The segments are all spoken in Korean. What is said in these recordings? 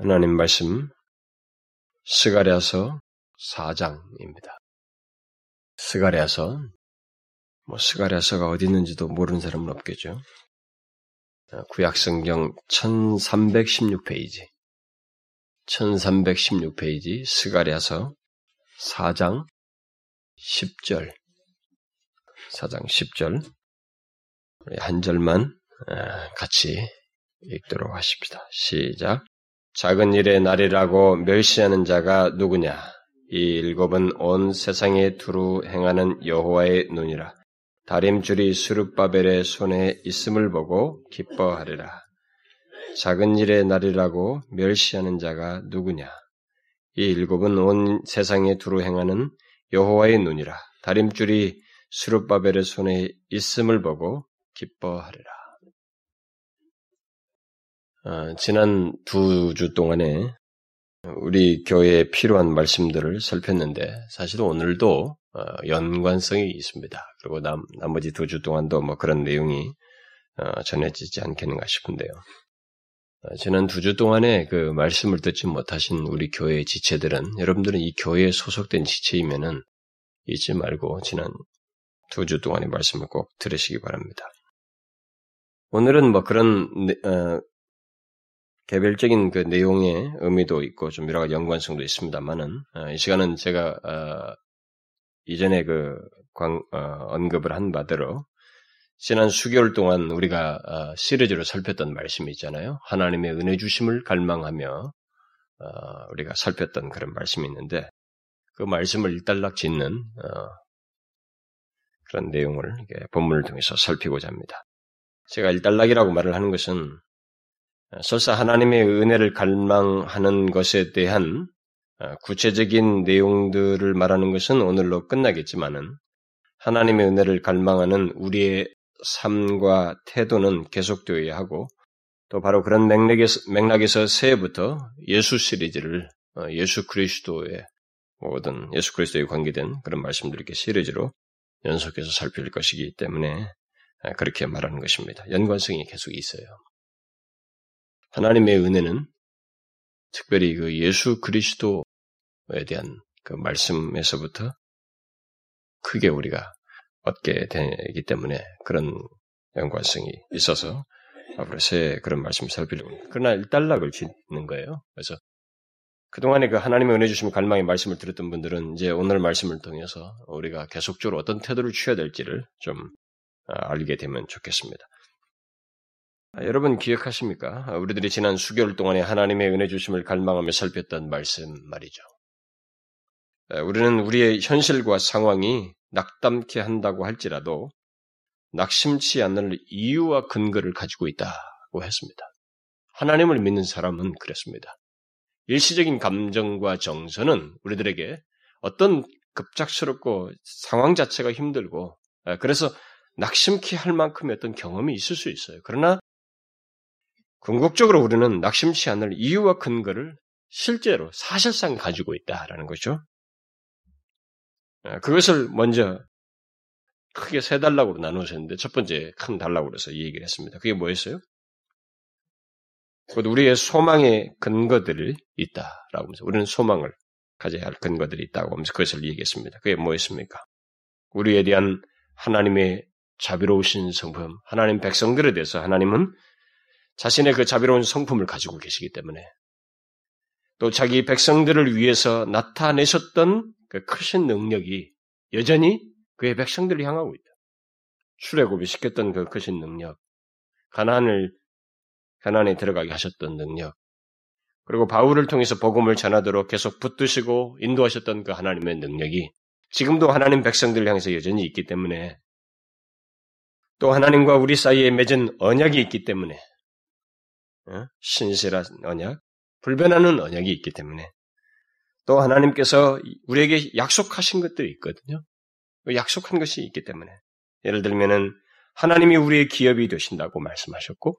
하나님 말씀 스가랴서 4장입니다. 스가랴서 뭐 스가랴서가 어디 있는지도 모르는 사람은 없겠죠. 구약 성경 1316페이지 1316페이지 스가랴서 4장 10절 4장 10절 한 절만 같이 읽도록 하십시다. 시작. 작은 일의 날이라고 멸시하는 자가 누구냐? 이 일곱은 온 세상에 두루 행하는 여호와의 눈이라. 다림줄이 수르바벨의 손에 있음을 보고 기뻐하리라. 작은 일의 날이라고 멸시하는 자가 누구냐? 이 일곱은 온 세상에 두루 행하는 여호와의 눈이라. 다림줄이 수르바벨의 손에 있음을 보고 기뻐하리라. 어, 지난 두 주 동안에 우리 교회에 필요한 말씀들을 살폈는데 사실 오늘도 어, 연관성이 있습니다. 그리고 남, 나머지 두 주 동안도 뭐 그런 내용이 어, 전해지지 않겠는가 싶은데요. 지난 두 주 동안에 그 말씀을 듣지 못하신 우리 교회의 지체들은 여러분들은 이 교회에 소속된 지체이면은 잊지 말고 지난 두 주 동안의 말씀을 꼭 들으시기 바랍니다. 오늘은 뭐 그런 어, 개별적인 그 내용의 의미도 있고 좀 여러 가지 연관성도 있습니다만은 어, 이 시간은 제가 어, 이전에 그 광, 어, 언급을 한 바대로 지난 수개월 동안 우리가 어, 시리즈로 살폈던 말씀이 있잖아요. 하나님의 은혜 주심을 갈망하며 어, 우리가 살폈던 그런 말씀이 있는데 그 말씀을 일단락 짓는 어, 그런 내용을 본문을 통해서 살피고자 합니다. 제가 일단락이라고 말을 하는 것은 설사 하나님의 은혜를 갈망하는 것에 대한 어, 구체적인 내용들을 말하는 것은 오늘로 끝나겠지만은 하나님의 은혜를 갈망하는 우리의 삶과 태도는 계속되어야 하고 또 바로 그런 맥락에서, 맥락에서 새해부터 예수 시리즈를 어, 예수 그리스도의 모든 예수 그리스도에 관계된 그런 말씀들 이렇게 시리즈로 연속해서 살필 것이기 때문에 어, 그렇게 말하는 것입니다. 연관성이 계속 있어요. 하나님의 은혜는 특별히 그 예수 그리스도에 대한 그 말씀에서부터 크게 우리가 얻게 되기 때문에 그런 연관성이 있어서 앞으로 새 그런 말씀을 살피려고 합니다. 그러나 일단락을 짓는 거예요. 그래서 그동안에 그 하나님의 은혜 주시면 갈망의 말씀을 들었던 분들은 이제 오늘 말씀을 통해서 우리가 계속적으로 어떤 태도를 취해야 될지를 좀 아, 알게 되면 좋겠습니다. 아, 여러분 기억하십니까? 아, 우리들이 지난 수개월 동안에 하나님의 은혜 주심을 갈망하며 살폈던 말씀 말이죠. 아, 우리는 우리의 현실과 상황이 낙담케 한다고 할지라도 낙심치 않을 이유와 근거를 가지고 있다고 했습니다. 하나님을 믿는 사람은 그랬습니다. 일시적인 감정과 정서는 우리들에게 어떤 급작스럽고 상황 자체가 힘들고 그래서 낙심케 할 만큼의 어떤 경험이 있을 수 있어요. 그러나 궁극적으로 우리는 낙심치 않을 이유와 근거를 실제로 사실상 가지고 있다라는 거죠. 아, 그것을 먼저 크게 세 단락으로 나누셨는데 첫 번째 큰 단락으로 해서 이 얘기를 했습니다. 그게 뭐였어요? 곧 우리의 소망의 근거들이 있다라고 하면서 우리는 소망을 가져야 할 근거들이 있다고 하면서 그것을 얘기했습니다. 그게 뭐였습니까? 우리에 대한 하나님의 자비로우신 성품, 하나님 백성들에 대해서 하나님은 자신의 그 자비로운 성품을 가지고 계시기 때문에 또 자기 백성들을 위해서 나타내셨던 그 크신 능력이 여전히 그의 백성들을 향하고 있다. 출애굽이 시켰던 그 크신 능력, 가난을 가난에 들어가게 하셨던 능력, 그리고 바울을 통해서 복음을 전하도록 계속 붙드시고 인도하셨던 그 하나님의 능력이 지금도 하나님 백성들을 향해서 여전히 있기 때문에 또 하나님과 우리 사이에 맺은 언약이 있기 때문에 어? 신실한 언약, 불변하는 언약이 있기 때문에 또 하나님께서 우리에게 약속하신 것들이 있거든요. 그 약속한 것이 있기 때문에 예를 들면은 하나님이 우리의 기업이 되신다고 말씀하셨고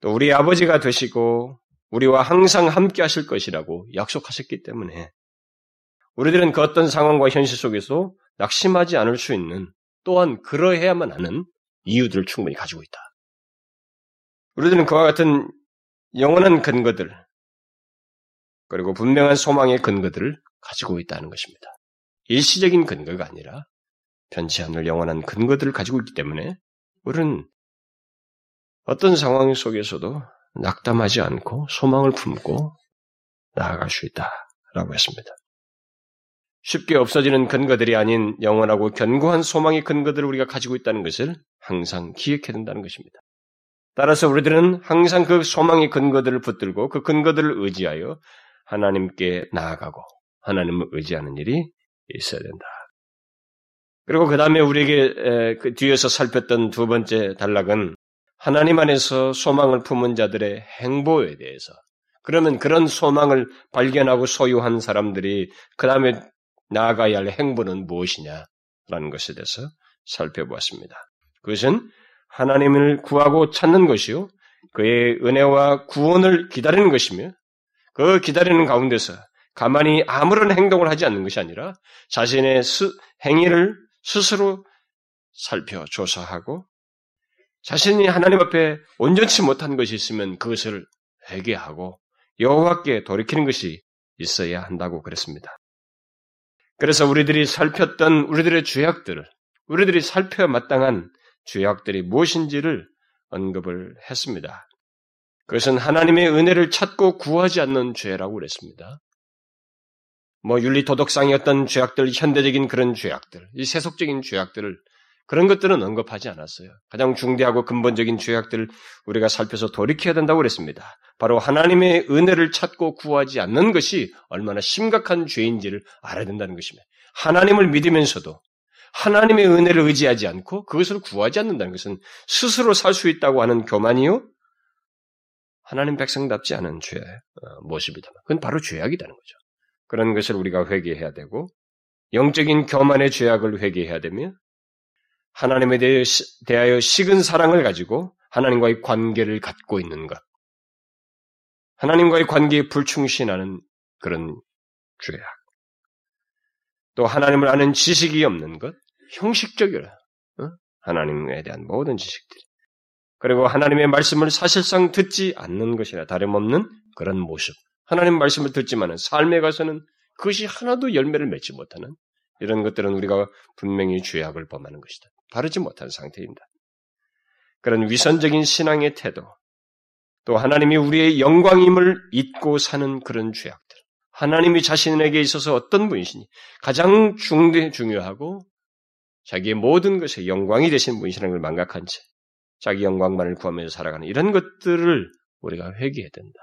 또 우리 아버지가 되시고 우리와 항상 함께 하실 것이라고 약속하셨기 때문에 우리들은 그 어떤 상황과 현실 속에서 낙심하지 않을 수 있는 또한 그러해야만 하는 이유들을 충분히 가지고 있다. 우리들은 그와 같은 영원한 근거들, 그리고 분명한 소망의 근거들을 가지고 있다는 것입니다. 일시적인 근거가 아니라 변치 않을 영원한 근거들을 가지고 있기 때문에 우리는 어떤 상황 속에서도 낙담하지 않고 소망을 품고 나아갈 수 있다라고 했습니다. 쉽게 없어지는 근거들이 아닌 영원하고 견고한 소망의 근거들을 우리가 가지고 있다는 것을 항상 기억해야 된다는 것입니다. 따라서 우리들은 항상 그 소망의 근거들을 붙들고 그 근거들을 의지하여 하나님께 나아가고 하나님을 의지하는 일이 있어야 된다. 그리고 그 다음에 우리에게 그 뒤에서 살폈던 두 번째 단락은 하나님 안에서 소망을 품은 자들의 행보에 대해서 그러면 그런 소망을 발견하고 소유한 사람들이 그 다음에 나아가야 할 행보는 무엇이냐라는 것에 대해서 살펴보았습니다. 그것은 하나님을 구하고 찾는 것이요. 그의 은혜와 구원을 기다리는 것이며 그 기다리는 가운데서 가만히 아무런 행동을 하지 않는 것이 아니라 자신의 스, 행위를 스스로 살펴 조사하고 자신이 하나님 앞에 온전치 못한 것이 있으면 그것을 회개하고 여호와께 돌이키는 것이 있어야 한다고 그랬습니다. 그래서 우리들이 살폈던 우리들의 죄악들을 우리들이 살펴야 마땅한 죄악들이 무엇인지를 언급을 했습니다. 그것은 하나님의 은혜를 찾고 구하지 않는 죄라고 그랬습니다. 뭐 윤리 도덕상의 어떤 죄악들, 현대적인 그런 죄악들, 이 세속적인 죄악들을 그런 것들은 언급하지 않았어요. 가장 중대하고 근본적인 죄악들을 우리가 살펴서 돌이켜야 된다고 그랬습니다. 바로 하나님의 은혜를 찾고 구하지 않는 것이 얼마나 심각한 죄인지를 알아야 된다는 것입니다. 하나님을 믿으면서도 하나님의 은혜를 의지하지 않고 그것을 구하지 않는다는 것은 스스로 살 수 있다고 하는 교만이요. 하나님 백성답지 않은 죄 어, 모습이다. 그건 바로 죄악이라는 거죠. 그런 것을 우리가 회개해야 되고 영적인 교만의 죄악을 회개해야 되며 하나님에 대하여 식은 사랑을 가지고 하나님과의 관계를 갖고 있는 것. 하나님과의 관계에 불충신하는 그런 죄악. 또 하나님을 아는 지식이 없는 것. 형식적이라. 어? 하나님에 대한 모든 지식들. 그리고 하나님의 말씀을 사실상 듣지 않는 것이나 다름없는 그런 모습. 하나님 말씀을 듣지만은 삶에 가서는 그것이 하나도 열매를 맺지 못하는 이런 것들은 우리가 분명히 죄악을 범하는 것이다. 바르지 못한 상태입니다. 그런 위선적인 신앙의 태도, 또 하나님이 우리의 영광임을 잊고 사는 그런 죄악들, 하나님이 자신에게 있어서 어떤 분이시니 가장 중대 중요하고 자기의 모든 것에 영광이 되신 분이시라는 걸 망각한 채 자기 영광만을 구하면서 살아가는 이런 것들을 우리가 회개해야 된다.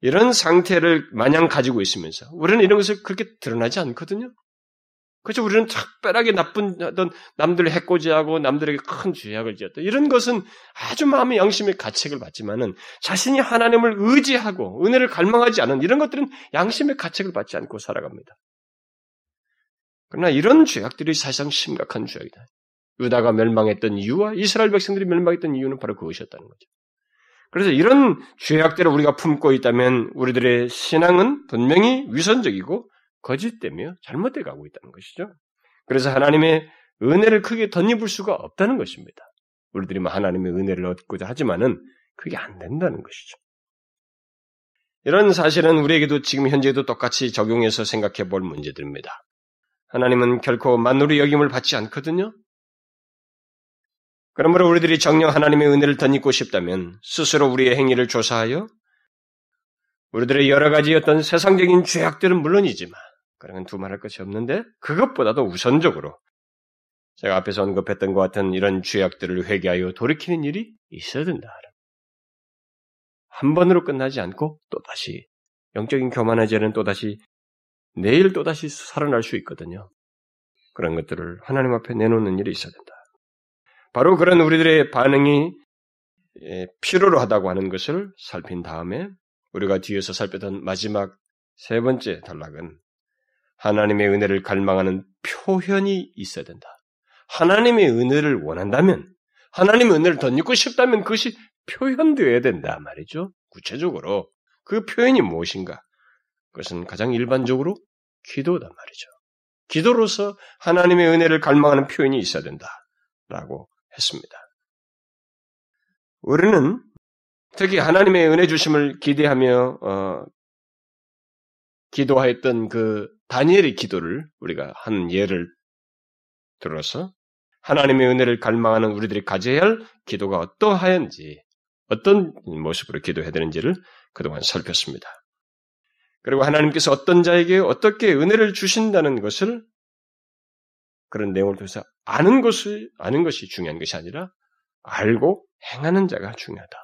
이런 상태를 마냥 가지고 있으면서 우리는 이런 것을 그렇게 드러나지 않거든요. 그렇죠. 우리는 특별하게 나쁜 어떤 남들을 해코지하고 남들에게 큰 죄악을 지었다. 이런 것은 아주 마음의 양심의 가책을 받지만은 자신이 하나님을 의지하고 은혜를 갈망하지 않은 이런 것들은 양심의 가책을 받지 않고 살아갑니다. 그러나 이런 죄악들이 사실상 심각한 죄악이다. 유다가 멸망했던 이유와 이스라엘 백성들이 멸망했던 이유는 바로 그것이었다는 거죠. 그래서 이런 죄악들을 우리가 품고 있다면 우리들의 신앙은 분명히 위선적이고 거짓되며 잘못돼 가고 있다는 것이죠. 그래서 하나님의 은혜를 크게 덧입을 수가 없다는 것입니다. 우리들이 뭐 하나님의 은혜를 얻고자 하지만은 그게 안 된다는 것이죠. 이런 사실은 우리에게도 지금 현재도 똑같이 적용해서 생각해 볼 문제들입니다. 하나님은 결코 만누리 여김을 받지 않거든요. 그러므로 우리들이 정녕 하나님의 은혜를 덧입고 싶다면 스스로 우리의 행위를 조사하여 우리들의 여러 가지 어떤 세상적인 죄악들은 물론이지만 그러면 두말할 것이 없는데 그것보다도 우선적으로 제가 앞에서 언급했던 것 같은 이런 죄악들을 회개하여 돌이키는 일이 있어야 된다. 한 번으로 끝나지 않고 또다시 영적인 교만의 죄는 또다시 내일 또다시 살아날 수 있거든요. 그런 것들을 하나님 앞에 내놓는 일이 있어야 된다. 바로 그런 우리들의 반응이 예, 필요로 하다고 하는 것을 살핀 다음에 우리가 뒤에서 살펴던 마지막 세 번째 단락은 하나님의 은혜를 갈망하는 표현이 있어야 된다. 하나님의 은혜를 원한다면, 하나님의 은혜를 덧입고 싶다면 그것이 표현되어야 된다 말이죠. 구체적으로 그 표현이 무엇인가? 그것은 가장 일반적으로 기도다 말이죠. 기도로서 하나님의 은혜를 갈망하는 표현이 있어야 된다 라고 했습니다. 우리는 특히 하나님의 은혜 주심을 기대하며 어, 기도하였던 그 다니엘의 기도를 우리가 한 예를 들어서 하나님의 은혜를 갈망하는 우리들이 가져야 할 기도가 어떠하였는지 어떤 모습으로 기도해야 되는지를 그동안 살폈습니다. 그리고 하나님께서 어떤 자에게 어떻게 은혜를 주신다는 것을 그런 내용을 통해서 아는 것을 아는 것이 중요한 것이 아니라 알고 행하는 자가 중요하다.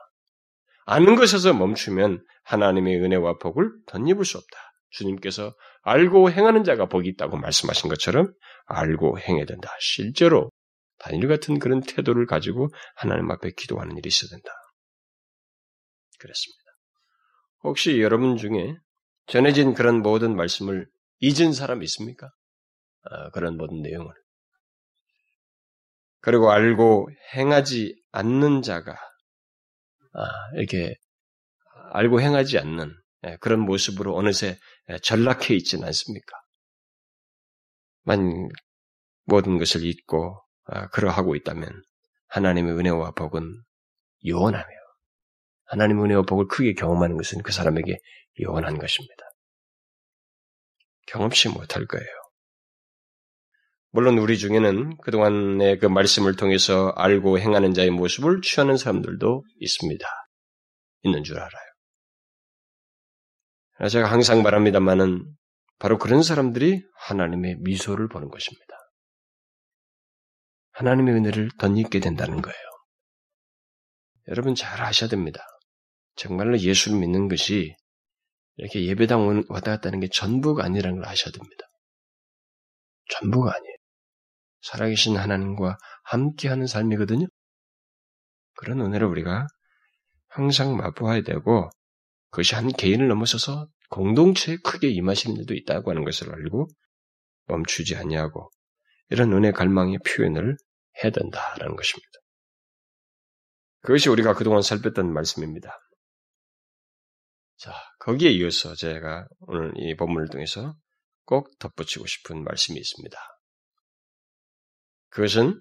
아는 것에서 멈추면 하나님의 은혜와 복을 덧입을 수 없다. 주님께서 알고 행하는 자가 복이 있다고 말씀하신 것처럼 알고 행해야 된다. 실제로 단일 같은 그런 태도를 가지고 하나님 앞에 기도하는 일이 있어야 된다. 그렇습니다. 혹시 여러분 중에 전해진 그런 모든 말씀을 잊은 사람 있습니까? 아, 그런 모든 내용을. 그리고 알고 행하지 않는 자가 아, 이렇게 알고 행하지 않는 예, 그런 모습으로 어느새 예, 전락해 있지는 않습니까? 만 모든 것을 잊고 아, 그러하고 있다면 하나님의 은혜와 복은 요원하며 하나님의 은혜와 복을 크게 경험하는 것은 그 사람에게 요원한 것입니다. 경험치 못할 거예요. 물론 우리 중에는 그동안의 그 말씀을 통해서 알고 행하는 자의 모습을 취하는 사람들도 있습니다. 있는 줄 알아요. 제가 항상 말합니다만은 바로 그런 사람들이 하나님의 미소를 보는 것입니다. 하나님의 은혜를 덧입게 된다는 거예요. 여러분 잘 아셔야 됩니다. 정말로 예수를 믿는 것이 이렇게 예배당 왔다 갔다 하는 게 전부가 아니라는 걸 아셔야 됩니다. 전부가 아니에요. 살아계신 하나님과 함께하는 삶이거든요. 그런 은혜를 우리가 항상 맛보아야 되고 그것이 한 개인을 넘어서서 공동체에 크게 임하시는 일도 있다고 하는 것을 알고 멈추지 아니하고 이런 은혜 갈망의 표현을 해야 된다라는 것입니다. 그것이 우리가 그동안 살폈던 말씀입니다. 자, 거기에 이어서 제가 오늘 이 본문을 통해서 꼭 덧붙이고 싶은 말씀이 있습니다. 그것은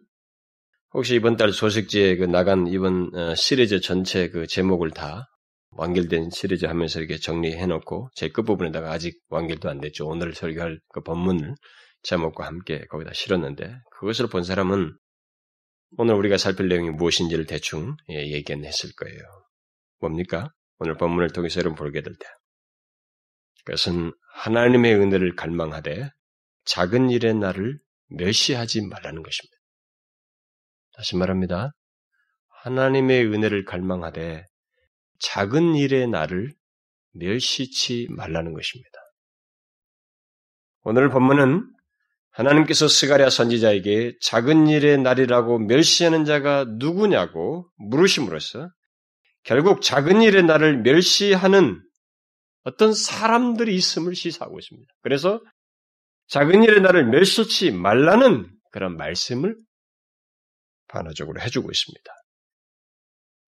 혹시 이번 달 소식지에 그 나간 이번 어, 시리즈 전체 그 제목을 다 완결된 시리즈 하면서 이렇게 정리해 놓고 제 끝부분에다가 아직 완결도 안 됐죠. 오늘 설교할 그 본문을 제목과 함께 거기다 실었는데 그것을 본 사람은 오늘 우리가 살필 내용이 무엇인지를 대충 예, 얘기했을 거예요. 뭡니까? 오늘 본문을 통해서 여러분 보게 될 때. 그것은 하나님의 은혜를 갈망하되 작은 일의 날을 멸시하지 말라는 것입니다. 다시 말합니다. 하나님의 은혜를 갈망하되 작은 일의 날을 멸시치 말라는 것입니다. 오늘 본문은 하나님께서 스가랴 선지자에게 작은 일의 날이라고 멸시하는 자가 누구냐고 물으심으로써 결국 작은 일의 날을 멸시하는 어떤 사람들이 있음을 시사하고 있습니다. 그래서 작은 일의 날을 멸시치 말라는 그런 말씀을 반어적으로 해주고 있습니다.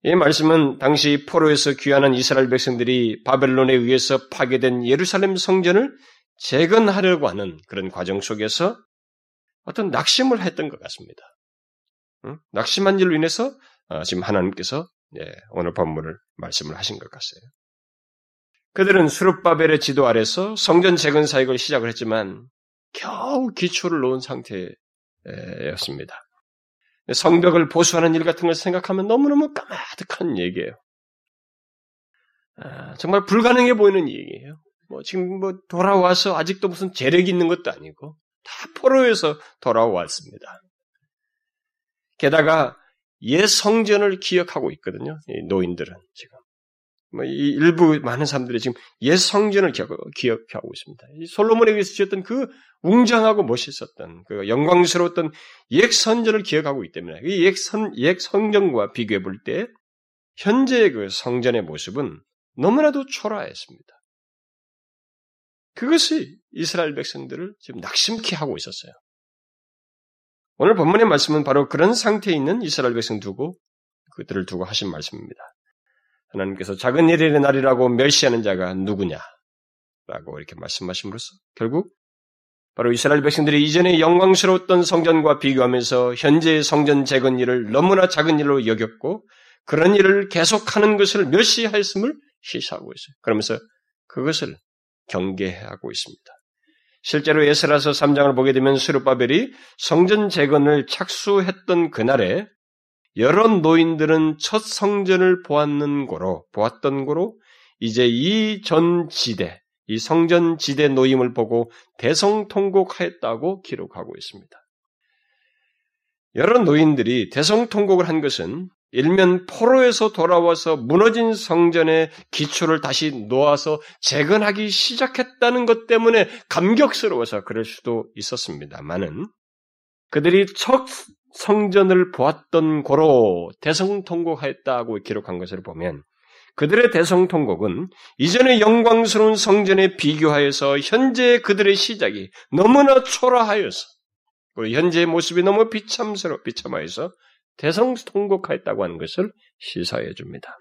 이 말씀은 당시 포로에서 귀환한 이스라엘 백성들이 바벨론에 의해서 파괴된 예루살렘 성전을 재건하려고 하는 그런 과정 속에서 어떤 낙심을 했던 것 같습니다. 응? 낙심한 일로 인해서 어, 지금 하나님께서 예, 오늘 본문을 말씀을 하신 것 같아요. 그들은 수룹바벨의 지도 아래서 성전 재건 사역을 시작을 했지만 겨우 기초를 놓은 상태였습니다. 성벽을 보수하는 일 같은 걸 생각하면 너무너무 까마득한 얘기예요. 아, 정말 불가능해 보이는 얘기예요. 뭐 지금 뭐 돌아와서 아직도 무슨 재력이 있는 것도 아니고 다 포로에서 돌아왔습니다. 게다가 옛 성전을 기억하고 있거든요. 노인들은 지금. 뭐이 일부 많은 사람들이 지금 옛 성전을 기억하고 있습니다. 이 솔로몬에 의해서 지었던 그 웅장하고 멋있었던 그 영광스러웠던 옛 성전을 기억하고 있기 때문에 이옛 옛 성전과 비교해 볼 때 현재의 그 성전의 모습은 너무나도 초라했습니다. 그것이 이스라엘 백성들을 지금 낙심케 하고 있었어요. 오늘 본문의 말씀은 바로 그런 상태에 있는 이스라엘 백성 두고 그들을 두고 하신 말씀입니다. 하나님께서 작은 일의 날이라고 멸시하는 자가 누구냐? 라고 이렇게 말씀하심으로써 결국 바로 이스라엘 백성들이 이전에 영광스러웠던 성전과 비교하면서 현재의 성전 재건 일을 너무나 작은 일로 여겼고 그런 일을 계속하는 것을 멸시하였음을 시사하고 있어요. 그러면서 그것을 경계하고 있습니다. 실제로 에스라서 3장을 보게 되면 스루바벨이 성전 재건을 착수했던 그날에 여러 노인들은 첫 성전을 보았는 고로 보았던 고로 이제 이 전 지대 이 성전 지대 노임을 보고 대성통곡하였다고 기록하고 있습니다. 여러 노인들이 대성통곡을 한 것은 일면 포로에서 돌아와서 무너진 성전의 기초를 다시 놓아서 재건하기 시작했다는 것 때문에 감격스러워서 그럴 수도 있었습니다만은 그들이 첫 성전을 보았던 고로 대성통곡하였다고 기록한 것을 보면 그들의 대성통곡은 이전의 영광스러운 성전에 비교하여서 현재 그들의 시작이 너무나 초라하여서 그리고 현재의 모습이 너무 비참스러 비참하여서 대성통곡하였다고 하는 것을 시사해 줍니다.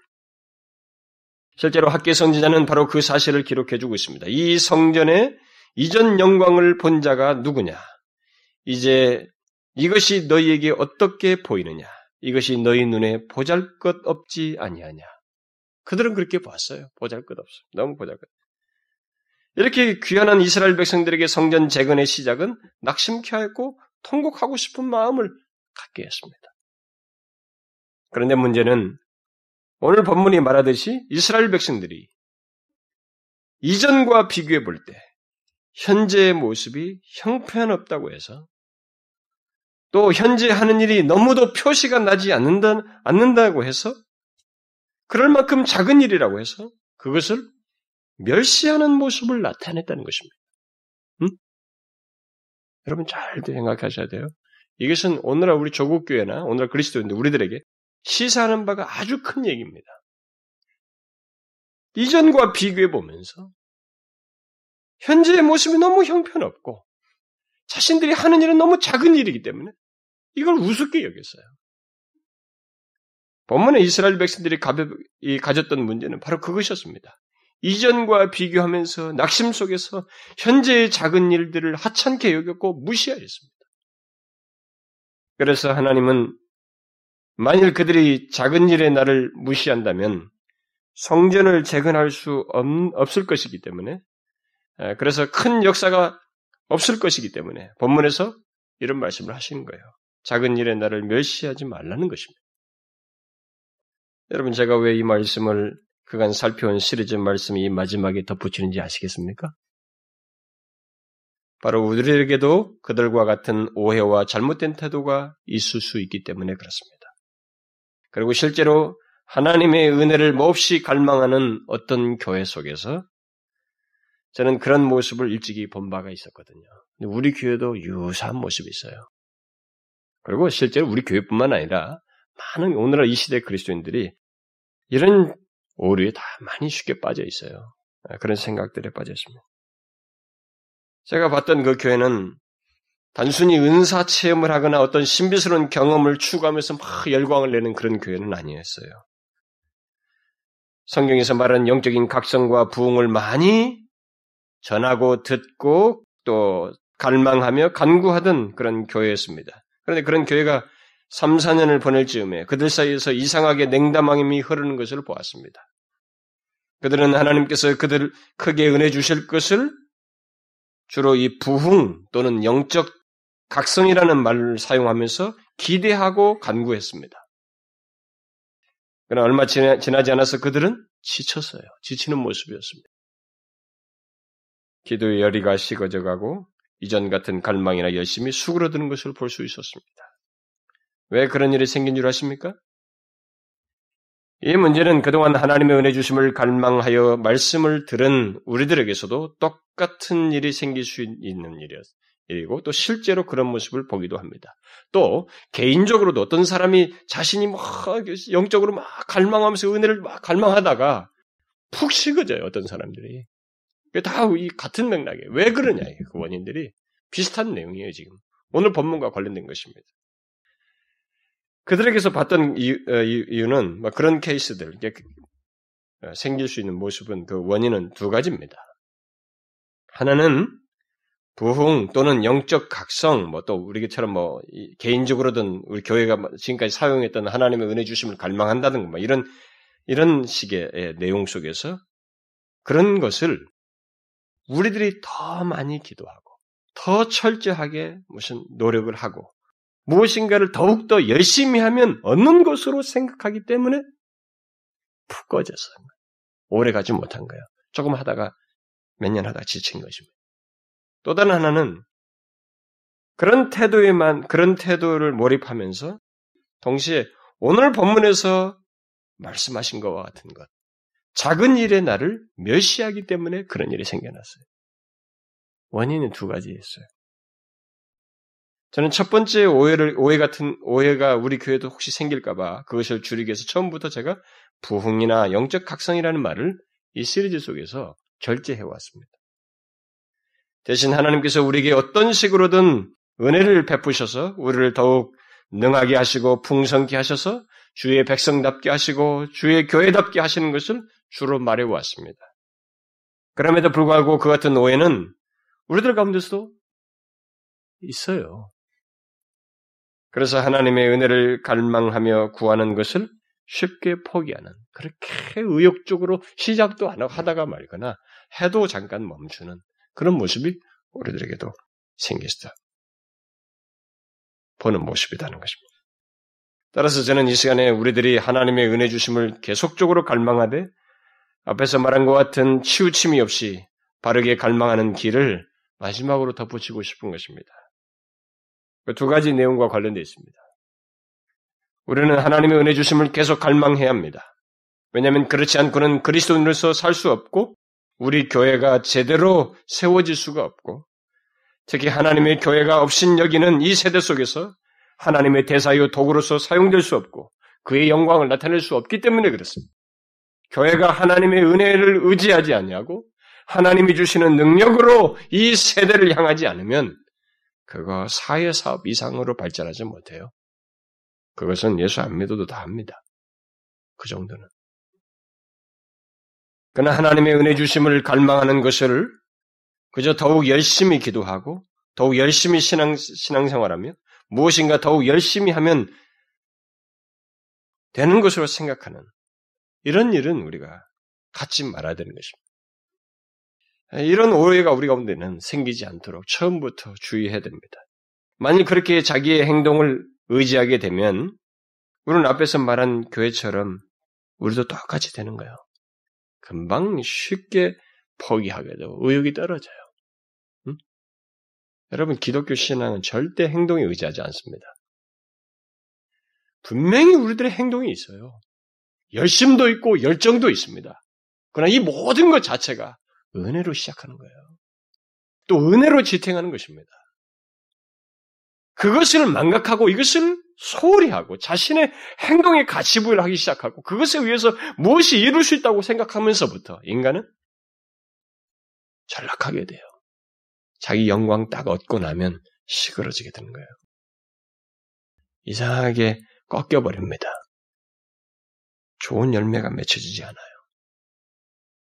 실제로 학계 선지자는 바로 그 사실을 기록해 주고 있습니다. 이 성전의 이전 영광을 본 자가 누구냐? 이제 이것이 너희에게 어떻게 보이느냐? 이것이 너희 눈에 보잘 것 없지 아니하냐? 그들은 그렇게 봤어요. 보잘 것 없어. 너무 보잘 것. 이렇게 귀한한 이스라엘 백성들에게 성전 재건의 시작은 낙심케 하였고 통곡하고 싶은 마음을 갖게 했습니다. 그런데 문제는 오늘 본문이 말하듯이 이스라엘 백성들이 이전과 비교해 볼 때 현재의 모습이 형편없다고 해서 또 현재 하는 일이 너무도 표시가 나지 않는다, 않는다고 해서 그럴 만큼 작은 일이라고 해서 그것을 멸시하는 모습을 나타냈다는 것입니다. 응? 여러분 잘 생각하셔야 돼요. 이것은 오늘날 우리 조국교회나 오늘날 그리스도인들 우리들에게 시사하는 바가 아주 큰 얘기입니다. 이전과 비교해 보면서 현재의 모습이 너무 형편없고 자신들이 하는 일은 너무 작은 일이기 때문에 이걸 우습게 여겼어요. 본문에 이스라엘 백성들이 가졌던 문제는 바로 그것이었습니다. 이전과 비교하면서 낙심 속에서 현재의 작은 일들을 하찮게 여겼고 무시하였습니다. 그래서 하나님은 만일 그들이 작은 일에 나를 무시한다면 성전을 재건할 수 없, 을 것이기 때문에 그래서 큰 역사가 없을 것이기 때문에 본문에서 이런 말씀을 하시는 거예요. 작은 일에 나를 멸시하지 말라는 것입니다. 여러분 제가 왜 이 말씀을 그간 살펴온 시리즈 말씀이 이 마지막에 덧붙이는지 아시겠습니까? 바로 우리에게도 그들과 같은 오해와 잘못된 태도가 있을 수 있기 때문에 그렇습니다. 그리고 실제로 하나님의 은혜를 몹시 갈망하는 어떤 교회 속에서 저는 그런 모습을 일찍이 본 바가 있었거든요. 우리 교회도 유사한 모습이 있어요. 그리고 실제로 우리 교회뿐만 아니라 많은 오늘날 이 시대 그리스도인들이 이런 오류에 다 많이 쉽게 빠져 있어요. 그런 생각들에 빠져 있습니다. 제가 봤던 그 교회는 단순히 은사 체험을 하거나 어떤 신비스러운 경험을 추구하면서 막 열광을 내는 그런 교회는 아니었어요. 성경에서 말하는 영적인 각성과 부흥을 많이 전하고 듣고 또 갈망하며 간구하던 그런 교회였습니다. 그런데 그런 교회가 3, 4년을 보낼 즈음에 그들 사이에서 이상하게 냉담함이 흐르는 것을 보았습니다. 그들은 하나님께서 그들을 크게 은혜 주실 것을 주로 이 부흥 또는 영적 각성이라는 말을 사용하면서 기대하고 간구했습니다. 그러나 얼마 지나, 지나지 않아서 그들은 지쳤어요. 지치는 모습이었습니다. 기도의 열의가 식어져 가고 이전 같은 갈망이나 열심히 수그러드는 것을 볼 수 있었습니다. 왜 그런 일이 생긴 줄 아십니까? 이 문제는 그동안 하나님의 은혜 주심을 갈망하여 말씀을 들은 우리들에게서도 똑같은 일이 생길 수 있는 일이었, 일이고 또 실제로 그런 모습을 보기도 합니다. 또 개인적으로도 어떤 사람이 자신이 막 영적으로 막 갈망하면서 은혜를 막 갈망하다가 푹 식어져요. 어떤 사람들이. 다 이 같은 맥락이에요. 왜 그러냐, 그 원인들이. 비슷한 내용이에요, 지금. 오늘 본문과 관련된 것입니다. 그들에게서 봤던 이유, 어, 는 그런 케이스들, 어, 생길 수 있는 모습은 그 원인은 두 가지입니다. 하나는 부흥 또는 영적 각성, 뭐 또 우리처럼 뭐 개인적으로든 우리 교회가 지금까지 사용했던 하나님의 은혜 주심을 갈망한다든가 뭐 이런 이런 식의 내용 속에서 그런 것을 우리들이 더 많이 기도하고 더 철저하게 무슨 노력을 하고 무엇인가를 더욱더 열심히 하면 얻는 것으로 생각하기 때문에 푹 꺼져서 오래 가지 못한 거예요. 조금 하다가 몇 년 하다가 지친 것입니다. 또 다른 하나는 그런 태도에만 그런 태도를 몰입하면서 동시에 오늘 본문에서 말씀하신 것과 같은 것 작은 일에 나를 멸시하기 때문에 그런 일이 생겨났어요. 원인은 두 가지였어요. 저는 첫 번째 오해를, 오해 같은, 오해가 우리 교회도 혹시 생길까봐 그것을 줄이기 위해서 처음부터 제가 부흥이나 영적 각성이라는 말을 이 시리즈 속에서 절제해왔습니다. 대신 하나님께서 우리에게 어떤 식으로든 은혜를 베푸셔서 우리를 더욱 능하게 하시고 풍성케 하셔서 주의 백성답게 하시고 주의 교회답게 하시는 것을 주로 말해왔습니다. 그럼에도 불구하고 그 같은 오해는 우리들 가운데서도 있어요. 그래서 하나님의 은혜를 갈망하며 구하는 것을 쉽게 포기하는 그렇게 의욕적으로 시작도 안 하다가 말거나 해도 잠깐 멈추는 그런 모습이 우리들에게도 생기시다. 보는 모습이라는 것입니다. 따라서 저는 이 시간에 우리들이 하나님의 은혜 주심을 계속적으로 갈망하되 앞에서 말한 것 같은 치우침이 없이 바르게 갈망하는 길을 마지막으로 덧붙이고 싶은 것입니다. 그 두 가지 내용과 관련되어 있습니다. 우리는 하나님의 은혜 주심을 계속 갈망해야 합니다. 왜냐하면 그렇지 않고는 그리스도인으로서 살 수 없고 우리 교회가 제대로 세워질 수가 없고 특히 하나님의 교회가 없인 여기는 이 세대 속에서 하나님의 대사요 도구로서 사용될 수 없고 그의 영광을 나타낼 수 없기 때문에 그렇습니다. 교회가 하나님의 은혜를 의지하지 않냐고 하나님이 주시는 능력으로 이 세대를 향하지 않으면 그거 사회 사업 이상으로 발전하지 못해요. 그것은 예수 안 믿어도 다 합니다. 그 정도는. 그러나 하나님의 은혜 주심을 갈망하는 것을 그저 더욱 열심히 기도하고 더욱 열심히 신앙, 신앙생활하며 무엇인가 더욱 열심히 하면 되는 것으로 생각하는 이런 일은 우리가 갖지 말아야 되는 것입니다. 이런 오해가 우리 가운데는 생기지 않도록 처음부터 주의해야 됩니다. 만일 그렇게 자기의 행동을 의지하게 되면 우리는 앞에서 말한 교회처럼 우리도 똑같이 되는 거예요. 금방 쉽게 포기하게 되고 의욕이 떨어져요. 응? 여러분 기독교 신앙은 절대 행동에 의지하지 않습니다. 분명히 우리들의 행동이 있어요. 열심도 있고 열정도 있습니다. 그러나 이 모든 것 자체가 은혜로 시작하는 거예요. 또 은혜로 지탱하는 것입니다. 그것을 망각하고 이것을 소홀히 하고 자신의 행동에 가치 부여를 하기 시작하고 그것에 의해서 무엇이 이룰 수 있다고 생각하면서부터 인간은 전락하게 돼요. 자기 영광 딱 얻고 나면 시끄러지게 되는 거예요. 이상하게 꺾여버립니다. 좋은 열매가 맺혀지지 않아요.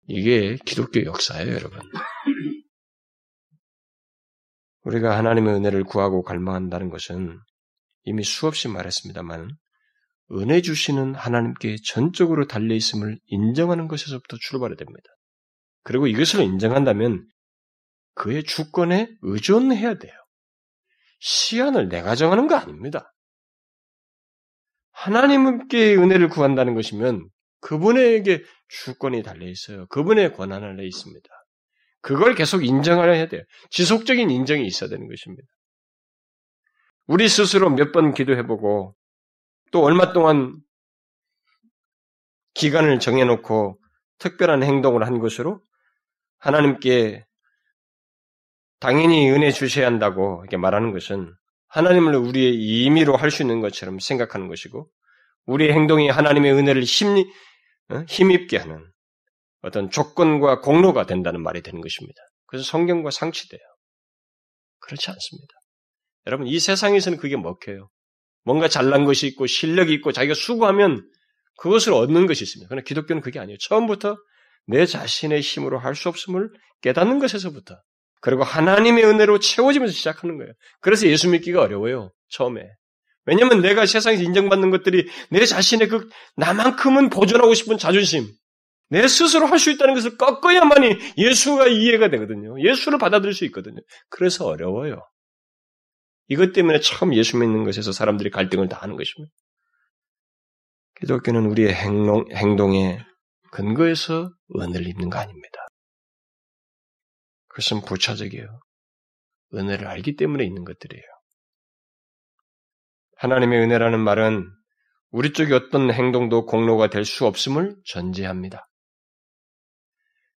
이게 기독교 역사예요, 여러분. 우리가 하나님의 은혜를 구하고 갈망한다는 것은 이미 수없이 말했습니다만 은혜 주시는 하나님께 전적으로 달려 있음을 인정하는 것에서부터 출발해야 됩니다. 그리고 이것을 인정한다면 그의 주권에 의존해야 돼요. 시안을 내가 정하는 거 아닙니다. 하나님께 은혜를 구한다는 것이면 그분에게 주권이 달려 있어요. 그분의 권한 안에 있습니다. 그걸 계속 인정하려 해야 돼요. 지속적인 인정이 있어야 되는 것입니다. 우리 스스로 몇 번 기도해보고 또 얼마 동안 기간을 정해놓고 특별한 행동을 한 것으로 하나님께 당연히 은혜 주셔야 한다고 이렇게 말하는 것은 하나님을 우리의 임의로 할 수 있는 것처럼 생각하는 것이고 우리의 행동이 하나님의 은혜를 힘, 어? 힘입게 하는 어떤 조건과 공로가 된다는 말이 되는 것입니다. 그래서 성경과 상치돼요. 그렇지 않습니다. 여러분, 이 세상에서는 그게 먹혀요. 뭔가 잘난 것이 있고 실력이 있고 자기가 수고하면 그것을 얻는 것이 있습니다. 그러나 기독교는 그게 아니에요. 처음부터 내 자신의 힘으로 할 수 없음을 깨닫는 것에서부터 그리고 하나님의 은혜로 채워지면서 시작하는 거예요. 그래서 예수 믿기가 어려워요. 처음에. 왜냐면 내가 세상에서 인정받는 것들이 내 자신의 그 나만큼은 보존하고 싶은 자존심, 내 스스로 할 수 있다는 것을 꺾어야만이 예수가 이해가 되거든요. 예수를 받아들일 수 있거든요. 그래서 어려워요. 이것 때문에 처음 예수 믿는 것에서 사람들이 갈등을 다 하는 것입니다. 기독교는 우리의 행동, 행동에 근거에서 은혜를 입는 거 아닙니다. 그것은 부차적이에요. 은혜를 알기 때문에 있는 것들이에요. 하나님의 은혜라는 말은 우리 쪽에 어떤 행동도 공로가 될 수 없음을 전제합니다.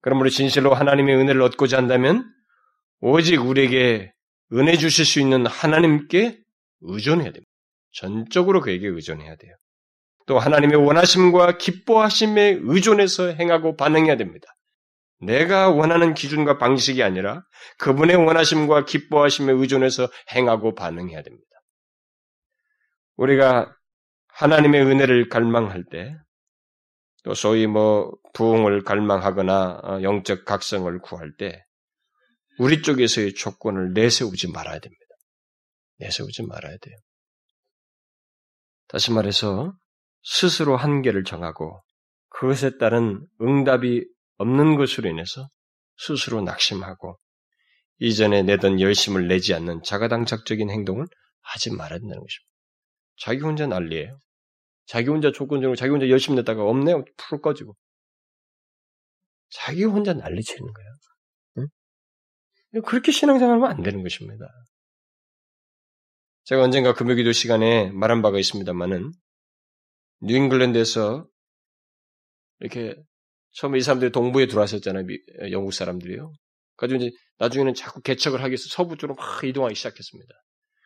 그러므로 진실로 하나님의 은혜를 얻고자 한다면 오직 우리에게 은혜 주실 수 있는 하나님께 의존해야 됩니다. 전적으로 그에게 의존해야 돼요. 또 하나님의 원하심과 기뻐하심에 의존해서 행하고 반응해야 됩니다. 내가 원하는 기준과 방식이 아니라 그분의 원하심과 기뻐하심에 의존해서 행하고 반응해야 됩니다. 우리가 하나님의 은혜를 갈망할 때, 또 소위 뭐 부흥을 갈망하거나 어, 영적 각성을 구할 때, 우리 쪽에서의 조건을 내세우지 말아야 됩니다. 내세우지 말아야 돼요. 다시 말해서 스스로 한계를 정하고 그것에 따른 응답이 없는 것으로 인해서 스스로 낙심하고 이전에 내던 열심을 내지 않는 자가당착적인 행동을 하지 말아야 된다는 것입니다. 자기 혼자 난리예요. 자기 혼자 조건적으로 자기 혼자 열심히 냈다가 없네요. 풀 꺼지고. 자기 혼자 난리치는 거예요. 응? 그렇게 신앙생활하면 안 되는 것입니다. 제가 언젠가 금요기도 시간에 말한 바가 있습니다만은 뉴잉글랜드에서 이렇게 처음에 이 사람들이 동부에 들어왔었잖아요. 영국 사람들이요. 그래서 이제 나중에는 자꾸 개척을 하기 위해서 서부 쪽으로 막 이동하기 시작했습니다.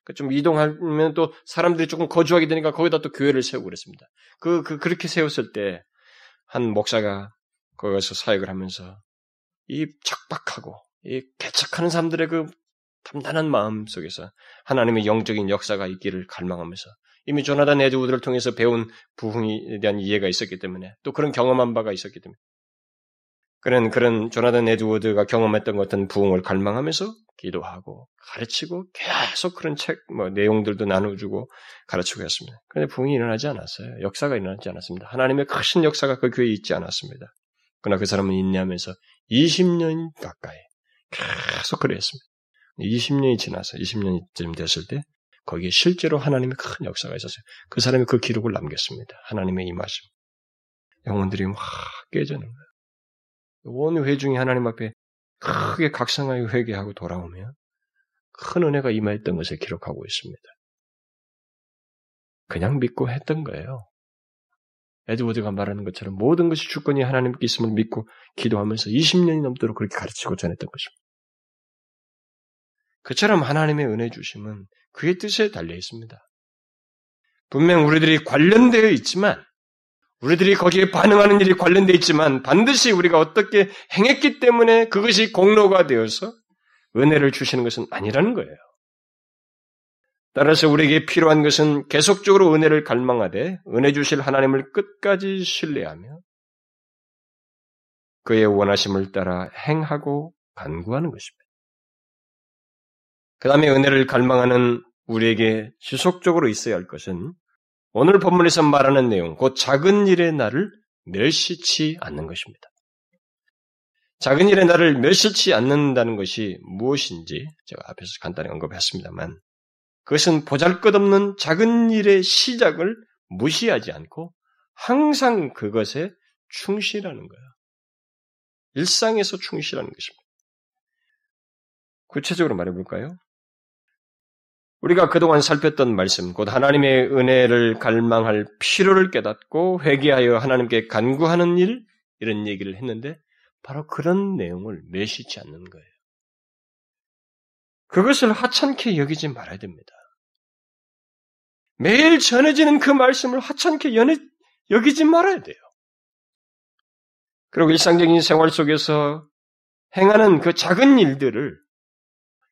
그러니까 좀 이동하면 또 사람들이 조금 거주하게 되니까 거기다 또 교회를 세우고 그랬습니다. 그, 그, 그렇게 세웠을 때 한 목사가 거기서 사역을 하면서 이 척박하고 이 개척하는 사람들의 그 담단한 마음 속에서 하나님의 영적인 역사가 있기를 갈망하면서 이미 조나단 에드우드를 통해서 배운 부흥에 대한 이해가 있었기 때문에 또 그런 경험한 바가 있었기 때문에 그런 그런 조나단 에드워드가 경험했던 어떤 부흥을 갈망하면서 기도하고 가르치고 계속 그런 책 뭐 내용들도 나눠주고 가르치고 했습니다. 그런데 부흥이 일어나지 않았어요. 역사가 일어나지 않았습니다. 하나님의 크신 역사가 그 교회에 있지 않았습니다. 그러나 그 사람은 인내하면서 20년 가까이 계속 그랬습니다. 20년이 지나서 20년쯤 됐을 때 거기에 실제로 하나님의 큰 역사가 있었어요. 그 사람이 그 기록을 남겼습니다. 하나님의 임하심. 영혼들이 막 깨지는 거예요. 온 회중이 하나님 앞에 크게 각성하여 회개하고 돌아오면 큰 은혜가 임했던 것을 기록하고 있습니다. 그냥 믿고 했던 거예요. 에드워드가 말하는 것처럼 모든 것이 주권이 하나님께 있음을 믿고 기도하면서 20년이 넘도록 그렇게 가르치고 전했던 것입니다. 그처럼 하나님의 은혜 주심은 그의 뜻에 달려 있습니다. 분명 우리들이 관련되어 있지만 우리들이 거기에 반응하는 일이 관련되어 있지만 반드시 우리가 어떻게 행했기 때문에 그것이 공로가 되어서 은혜를 주시는 것은 아니라는 거예요. 따라서 우리에게 필요한 것은 계속적으로 은혜를 갈망하되 은혜 주실 하나님을 끝까지 신뢰하며 그의 원하심을 따라 행하고 간구하는 것입니다. 그 다음에 은혜를 갈망하는 우리에게 지속적으로 있어야 할 것은 오늘 본문에서 말하는 내용, 곧 작은 일의 날을 멸시치 않는 것입니다. 작은 일의 날을 멸시치 않는다는 것이 무엇인지 제가 앞에서 간단히 언급했습니다만 그것은 보잘 것 없는 작은 일의 시작을 무시하지 않고 항상 그것에 충실하는 거예요. 일상에서 충실하는 것입니다. 구체적으로 말해볼까요? 우리가 그동안 살폈던 말씀, 곧 하나님의 은혜를 갈망할 필요를 깨닫고 회개하여 하나님께 간구하는 일, 이런 얘기를 했는데, 바로 그런 내용을 매시지 않는 거예요. 그것을 하찮게 여기지 말아야 됩니다. 매일 전해지는 그 말씀을 하찮게 연해, 여기지 말아야 돼요. 그리고 일상적인 생활 속에서 행하는 그 작은 일들을,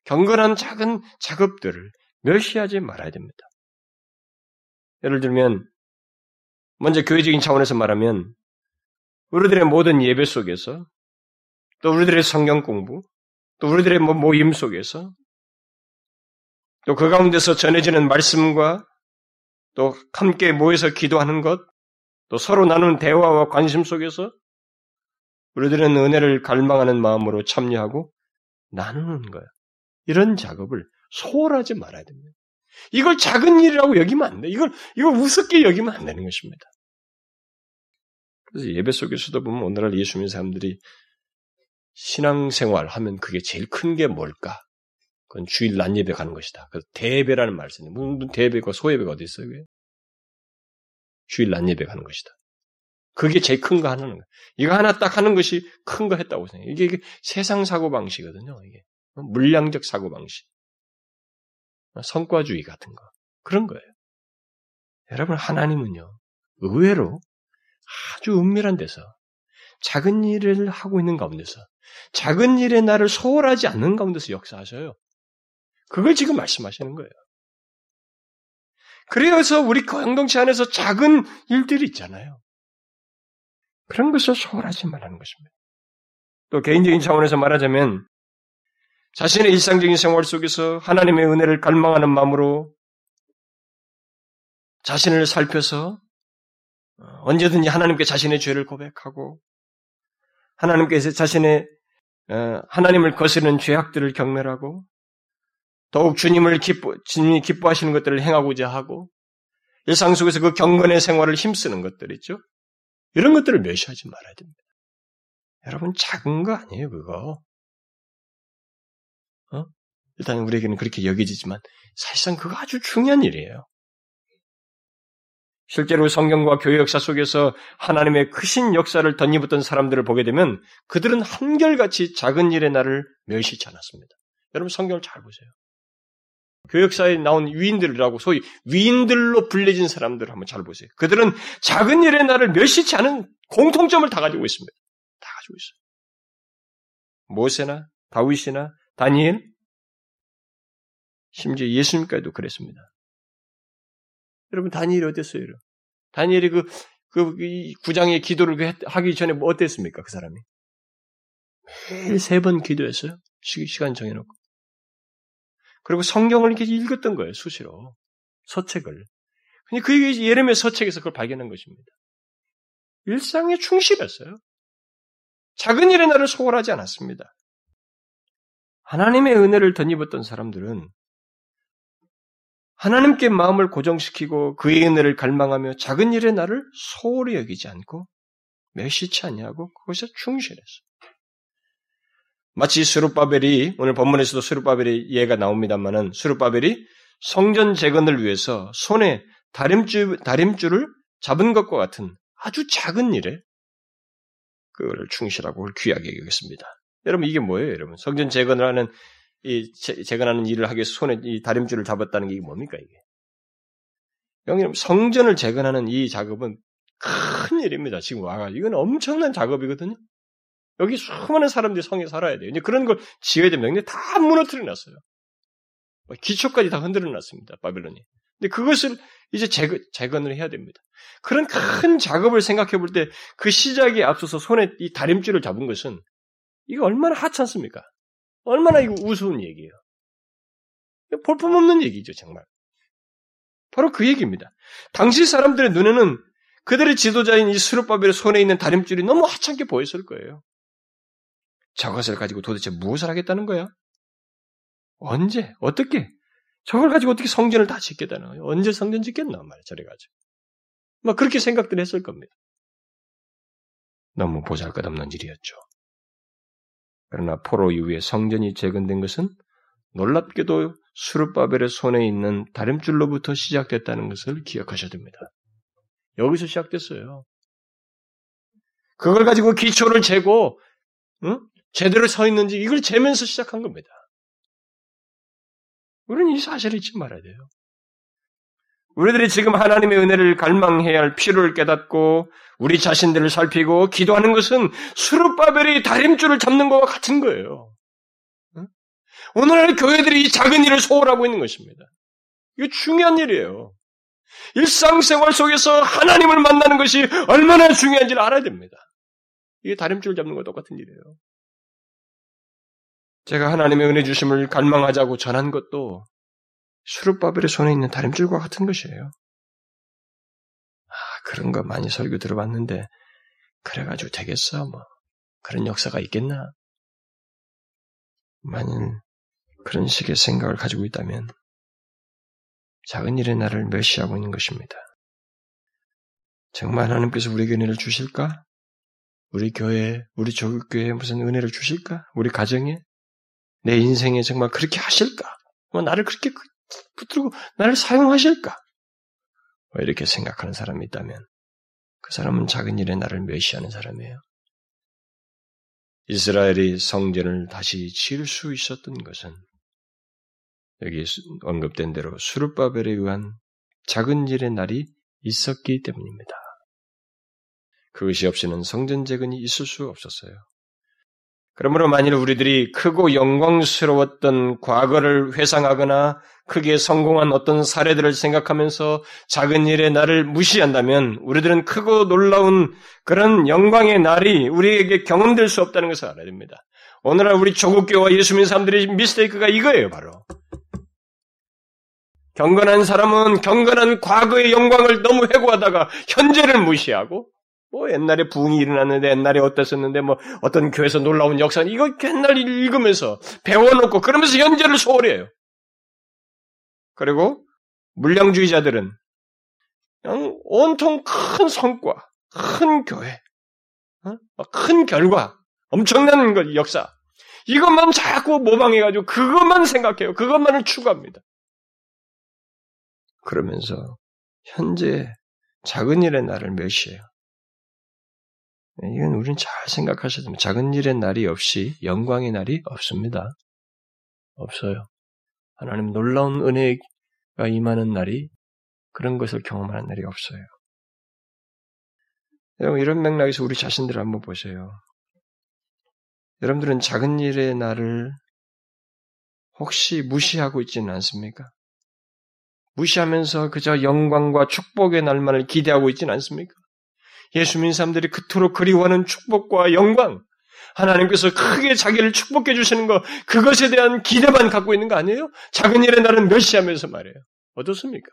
경건한 작은 작업들을 멸시하지 말아야 됩니다. 예를 들면, 먼저 교회적인 차원에서 말하면, 우리들의 모든 예배 속에서, 또 우리들의 성경 공부, 또 우리들의 뭐 모임 속에서 또 그 가운데서 전해지는 말씀과 또 함께 모여서 기도하는 것, 또 서로 나누는 대화와 관심 속에서 우리들은 은혜를 갈망하는 마음으로 참여하고 나누는 거야. 이런 작업을 소홀하지 말아야 됩니다. 이걸 작은 일이라고 여기면 안 돼. 이걸, 이걸 우습게 여기면 안 되는 것입니다. 그래서 예배 속에서도 보면 오늘날 예수 믿는 사람들이 신앙생활 하면 그게 제일 큰 게 뭘까? 그건 주일 낮 예배 가는 것이다. 그 대배라는 말을 쓰는 무슨 대배가 소예배가 어디 있어요? 그게? 주일 낮 예배 가는 것이다. 그게 제일 큰 거 하나는 거. 이거 하나 딱 하는 것이 큰 거 했다고 생각해요. 이게, 이게 세상 사고 방식이거든요. 이게 물량적 사고 방식, 성과주의 같은 거 그런 거예요. 여러분 하나님은요 의외로 아주 은밀한 데서 작은 일을 하고 있는 가운데서 작은 일에 나를 소홀하지 않는 가운데서 역사하셔요. 그걸 지금 말씀하시는 거예요. 그래서 우리 공동체 안에서 작은 일들이 있잖아요. 그런 것을 소홀하지 말라는 것입니다. 또 개인적인 차원에서 말하자면 자신의 일상적인 생활 속에서 하나님의 은혜를 갈망하는 마음으로 자신을 살펴서 어, 언제든지 하나님께 자신의 죄를 고백하고 하나님께서 자신의 어, 하나님을 거스르는 죄악들을 경멸하고 더욱 주님을 기뻐, 주님이 기뻐하시는 것들을 행하고자 하고 일상 속에서 그 경건의 생활을 힘쓰는 것들 있죠. 이런 것들을 멸시하지 말아야 됩니다. 여러분 작은 거 아니에요 그거. 어? 일단 우리에게는 그렇게 여겨지지만 사실상 그거 아주 중요한 일이에요. 실제로 성경과 교회 역사 속에서 하나님의 크신 역사를 덧입었던 사람들을 보게 되면 그들은 한결같이 작은 일의 날을 멸시치 않았습니다. 여러분 성경을 잘 보세요. 교회 역사에 나온 위인들이라고 소위 위인들로 불려진 사람들을 한번 잘 보세요. 그들은 작은 일의 날을 멸시치 않은 공통점을 다 가지고 있습니다. 다 가지고 있어요. 모세나 다윗이나 다니엘, 심지어 예수님까지도 그랬습니다. 여러분 다니엘이 어땠어요? 다니엘이 그, 그, 구장의 기도를 그 하기 전에 뭐 어땠습니까? 그 사람이. 매일 세 번 기도했어요. 시간 정해놓고. 그리고 성경을 이렇게 읽었던 거예요, 수시로. 서책을. 근데 그 예레미야 서책에서 그걸 발견한 것입니다. 일상에 충실했어요. 작은 일에 나를 소홀하지 않았습니다. 하나님의 은혜를 덧입었던 사람들은 하나님께 마음을 고정시키고 그의 은혜를 갈망하며 작은 일에 나를 소홀히 여기지 않고 매시치 아니하고 그것에 충실했어. 마치 수르바벨이 오늘 본문에서도 수르바벨의 예가 나옵니다만은 수르바벨이 성전 재건을 위해서 손에 다림줄 다림줄을 잡은 것과 같은 아주 작은 일에 그거를 충실하고 귀하게 여겼습니다. 여러분 이게 뭐예요, 여러분? 성전 재건을 하는 이 재건하는 일을 하기 위해서 손에 이 다림줄을 잡았다는 게 뭡니까 이게? 여러분 성전을 재건하는 이 작업은 큰 일입니다. 지금 와가지고 이건 엄청난 작업이거든요. 여기 수많은 사람들이 성에 살아야 돼요. 이제 그런 걸 지어야 됩니다. 근데 다 무너뜨려 놨어요. 뭐 기초까지 다 흔들어 놨습니다. 바빌론이. 근데 그것을 이제 재건, 재건을 해야 됩니다. 그런 큰 작업을 생각해 볼 때 그 시작에 앞서서 손에 이 다림줄을 잡은 것은 이거 얼마나 하찮습니까? 얼마나 이거 우스운 얘기예요. 볼품없는 얘기죠, 정말. 바로 그 얘기입니다. 당시 사람들의 눈에는 그들의 지도자인 이 수르바벨의 손에 있는 다림줄이 너무 하찮게 보였을 거예요. 저것을 가지고 도대체 무엇을 하겠다는 거야? 언제? 어떻게? 저걸 가지고 어떻게 성전을 다 짓겠다는 거예요? 언제 성전 짓겠나? 말이야, 저래 가지고. 막 그렇게 생각들 했을 겁니다. 너무 보잘 것 없는 일이었죠. 그러나 포로 이후에 성전이 재건된 것은 놀랍게도 수르바벨의 손에 있는 다림줄로부터 시작됐다는 것을 기억하셔야 됩니다. 여기서 시작됐어요. 그걸 가지고 기초를 재고 응? 제대로 서 있는지 이걸 재면서 시작한 겁니다. 우리는 이 사실을 잊지 말아야 돼요. 우리들이 지금 하나님의 은혜를 갈망해야 할 필요를 깨닫고 우리 자신들을 살피고 기도하는 것은 수르바벨이 다림줄을 잡는 것과 같은 거예요. 오늘날 교회들이 이 작은 일을 소홀하고 있는 것입니다. 이거 중요한 일이에요. 일상생활 속에서 하나님을 만나는 것이 얼마나 중요한지를 알아야 됩니다. 이게 다림줄 잡는 것과 똑같은 일이에요. 제가 하나님의 은혜 주심을 갈망하자고 전한 것도 수르바벨의 손에 있는 다림줄과 같은 것이에요. 아, 그런 거 많이 설교 들어봤는데 그래가지고 되겠어? 뭐 그런 역사가 있겠나? 만일 그런 식의 생각을 가지고 있다면 작은 일의 나를 멸시하고 있는 것입니다. 정말 하나님께서 우리에게 은혜를 주실까? 우리 교회, 우리 조국교회에 무슨 은혜를 주실까? 우리 가정에? 내 인생에 정말 그렇게 하실까? 뭐 나를 그렇게 그 붙들고 나를 사용하실까? 뭐 이렇게 생각하는 사람이 있다면 그 사람은 작은 일에 나를 멸시하는 사람이에요. 이스라엘이 성전을 다시 지을 수 있었던 것은 여기 언급된 대로 수르바벨에 의한 작은 일의 날이 있었기 때문입니다. 그것이 없이는 성전 재건이 있을 수 없었어요. 그러므로 만일 우리들이 크고 영광스러웠던 과거를 회상하거나 크게 성공한 어떤 사례들을 생각하면서 작은 일의 날을 무시한다면 우리들은 크고 놀라운 그런 영광의 날이 우리에게 경험될 수 없다는 것을 알아야 됩니다. 오늘날 우리 조국교와 예수 믿는 사람들의 미스테이크가 이거예요, 바로. 경건한 사람은 경건한 과거의 영광을 너무 회고하다가 현재를 무시하고 뭐 옛날에 부흥이 일어났는데 옛날에 어땠었는데 뭐 어떤 교회에서 놀라운 역사 이거 옛날 읽으면서 배워놓고 그러면서 현재를 소홀해요. 그리고 물량주의자들은 그냥 온통 큰 성과, 큰 교회, 어? 큰 결과, 엄청난 것 역사 이것만 자꾸 모방해가지고 그것만 생각해요. 그것만을 추구합니다. 그러면서 현재 작은 일의 날을 멸시해요. 네, 이건 우리는 잘 생각하셔야 됩니다. 작은 일의 날이 없이 영광의 날이 없습니다. 없어요. 하나님 놀라운 은혜가 임하는 날이 그런 것을 경험하는 날이 없어요. 여러분, 이런 맥락에서 우리 자신들을 한번 보세요. 여러분들은 작은 일의 날을 혹시 무시하고 있지는 않습니까? 무시하면서 그저 영광과 축복의 날만을 기대하고 있지는 않습니까? 예수 믿는 사람들이 그토록 그리워하는 축복과 영광, 하나님께서 크게 자기를 축복해 주시는 거, 그것에 대한 기대만 갖고 있는 거 아니에요? 작은 일에 나는 멸시하면서 말이에요. 어떻습니까?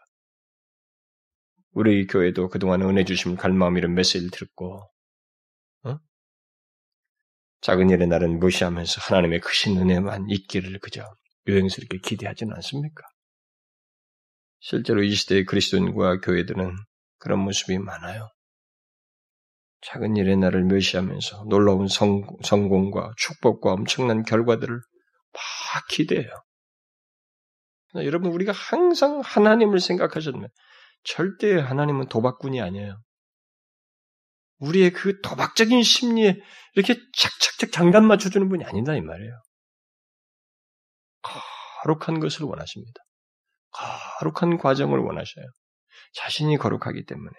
우리 교회도 그동안 은혜 주심 갈마음 이런 메시지를 듣고, 어? 작은 일에 나는 무시하면서 하나님의 크신 은혜만 있기를 그저 유행스럽게 기대하지는 않습니까? 실제로 이 시대의 그리스도인과 교회들은 그런 모습이 많아요. 작은 일의 날을 멸시하면서 놀라운 성, 성공과 축복과 엄청난 결과들을 막 기대해요. 여러분, 우리가 항상 하나님을 생각하셨면 절대 하나님은 도박꾼이 아니에요. 우리의 그 도박적인 심리에 이렇게 착착착 장단 맞춰주는 분이 아니다, 이 말이에요. 거룩한 것을 원하십니다. 거룩한 과정을 원하셔요. 자신이 거룩하기 때문에.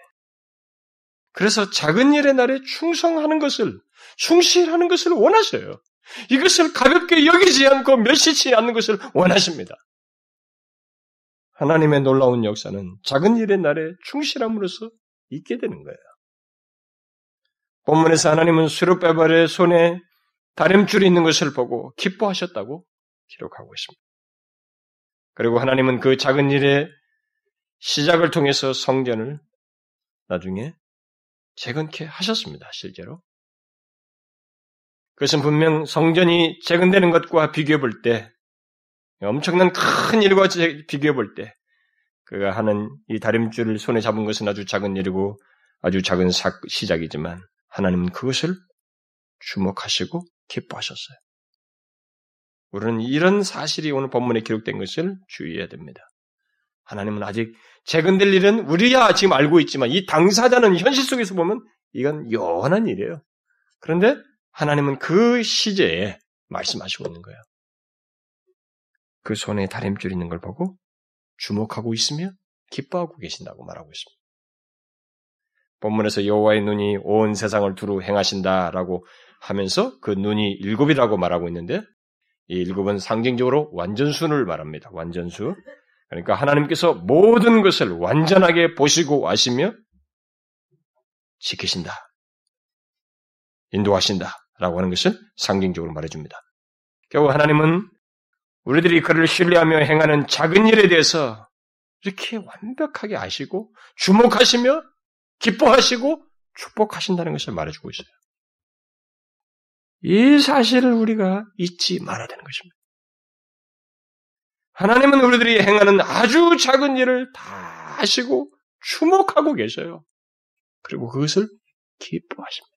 그래서 작은 일의 날에 충성하는 것을, 충실하는 것을 원하셔요. 이것을 가볍게 여기지 않고 멸시치 않는 것을 원하십니다. 하나님의 놀라운 역사는 작은 일의 날에 충실함으로써 있게 되는 거예요. 본문에서 하나님은 수르베발의 손에 다림줄이 있는 것을 보고 기뻐하셨다고 기록하고 있습니다. 그리고 하나님은 그 작은 일의 시작을 통해서 성전을 나중에 재건케 하셨습니다. 실제로. 그것은 분명 성전이 재건되는 것과 비교해 볼 때, 엄청난 큰 일과 비교해 볼 때, 그가 하는 이 다림줄을 손에 잡은 것은 아주 작은 일이고 아주 작은 시작이지만 하나님은 그것을 주목하시고 기뻐하셨어요. 우리는 이런 사실이 오늘 본문에 기록된 것을 주의해야 됩니다. 하나님은 아직 재건될 일은 우리야 지금 알고 있지만 이 당사자는 현실 속에서 보면 이건 요한한 일이에요. 그런데 하나님은 그 시제에 말씀하시고 있는 거예요. 그 손에 다림줄 있는 걸 보고 주목하고 있으며 기뻐하고 계신다고 말하고 있습니다. 본문에서 여호와의 눈이 온 세상을 두루 행하신다라고 하면서 그 눈이 일곱이라고 말하고 있는데 이 일곱은 상징적으로 완전순을 말합니다. 완전수. 그러니까 하나님께서 모든 것을 완전하게 보시고 아시며 지키신다. 인도하신다. 라고 하는 것을 상징적으로 말해줍니다. 겨우 하나님은 우리들이 그를 신뢰하며 행하는 작은 일에 대해서 이렇게 완벽하게 아시고 주목하시며 기뻐하시고 축복하신다는 것을 말해주고 있어요. 이 사실을 우리가 잊지 말아야 되는 것입니다. 하나님은 우리들이 행하는 아주 작은 일을 다 아시고 주목하고 계셔요. 그리고 그것을 기뻐하십니다.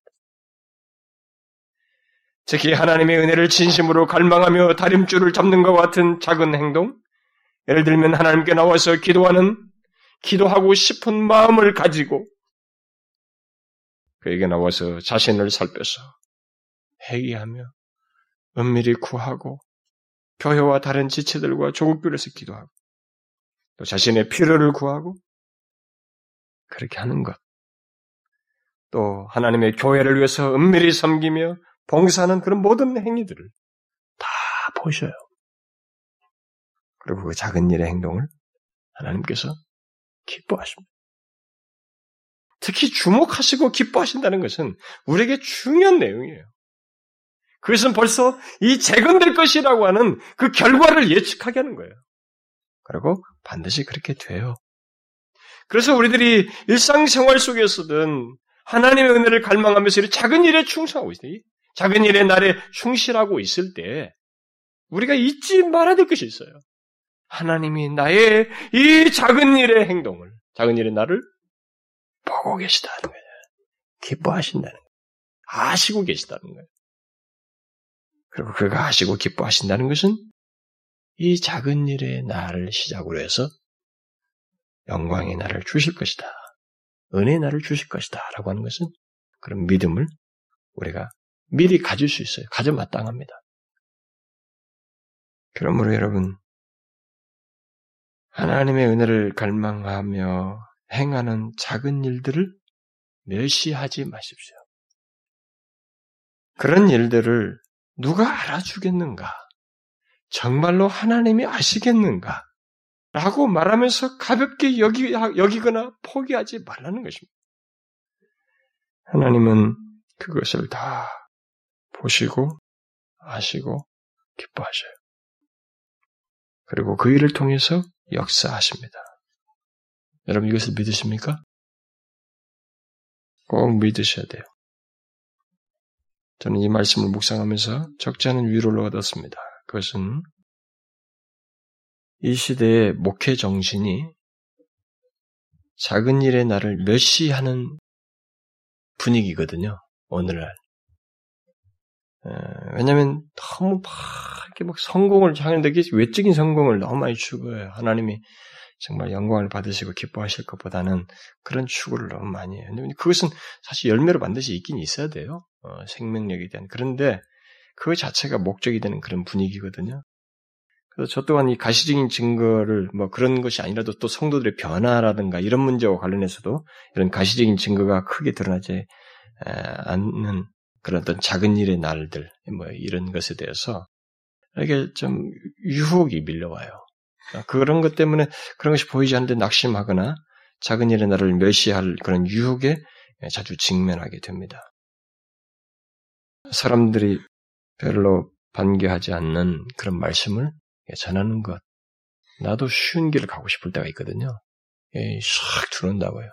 특히 하나님의 은혜를 진심으로 갈망하며 다림줄을 잡는 것 같은 작은 행동, 예를 들면 하나님께 나와서 기도하는, 기도하고 싶은 마음을 가지고 그에게 나와서 자신을 살펴서 회개하며 은밀히 구하고 교회와 다른 지체들과 조국교회에서 기도하고 또 자신의 필요를 구하고 그렇게 하는 것. 또 하나님의 교회를 위해서 은밀히 섬기며 봉사하는 그런 모든 행위들을 다 보셔요. 그리고 그 작은 일의 행동을 하나님께서 기뻐하십니다. 특히 주목하시고 기뻐하신다는 것은 우리에게 중요한 내용이에요. 그것은 벌써 이 재건될 것이라고 하는 그 결과를 예측하게 하는 거예요. 그리고 반드시 그렇게 돼요. 그래서 우리들이 일상생활 속에서든 하나님의 은혜를 갈망하면서 이 작은 일에 충성하고 있어요. 작은 일의 날에 충실하고 있을 때 우리가 잊지 말아야 될 것이 있어요. 하나님이 나의 이 작은 일의 행동을, 작은 일의 나를 보고 계시다는 거예요. 기뻐하신다는 거예요. 아시고 계시다는 거예요. 그리고 그가 아시고 기뻐하신다는 것은 이 작은 일의 나를 시작으로 해서 영광의 나를 주실 것이다. 은혜의 나를 주실 것이다. 라고 하는 것은 그런 믿음을 우리가 미리 가질 수 있어요. 가져 마땅합니다. 그러므로 여러분, 하나님의 은혜를 갈망하며 행하는 작은 일들을 멸시하지 마십시오. 그런 일들을 누가 알아주겠는가? 정말로 하나님이 아시겠는가? 라고 말하면서 가볍게 여기, 여기거나 포기하지 말라는 것입니다. 하나님은 그것을 다 보시고 아시고 기뻐하셔요. 그리고 그 일을 통해서 역사하십니다. 여러분 이것을 믿으십니까? 꼭 믿으셔야 돼요. 저는 이 말씀을 묵상하면서 적지 않은 위로를 얻었습니다. 그것은 이 시대의 목회 정신이 작은 일의 나를 멸시하는 분위기거든요. 오늘날. 왜냐하면 너무 막 이렇게 막 성공을 향하는데 외적인 성공을 너무 많이 추구해요. 하나님이 정말 영광을 받으시고 기뻐하실 것보다는 그런 추구를 너무 많이 해요. 그것은 사실 열매로 반드시 있긴 있어야 돼요. 어, 생명력에 대한. 그런데 그 자체가 목적이 되는 그런 분위기거든요. 그래서 저 또한 이 가시적인 증거를 뭐 그런 것이 아니라도 또 성도들의 변화라든가 이런 문제와 관련해서도 이런 가시적인 증거가 크게 드러나지 않는 그런 어떤 작은 일의 날들, 뭐 이런 것에 대해서 이게 좀 유혹이 밀려와요. 그런 것 때문에 그런 것이 보이지 않는데 낙심하거나 작은 일의 날을 멸시할 그런 유혹에 자주 직면하게 됩니다. 사람들이 별로 반겨하지 않는 그런 말씀을 전하는 것. 나도 쉬운 길을 가고 싶을 때가 있거든요. 싹 들어온다고요.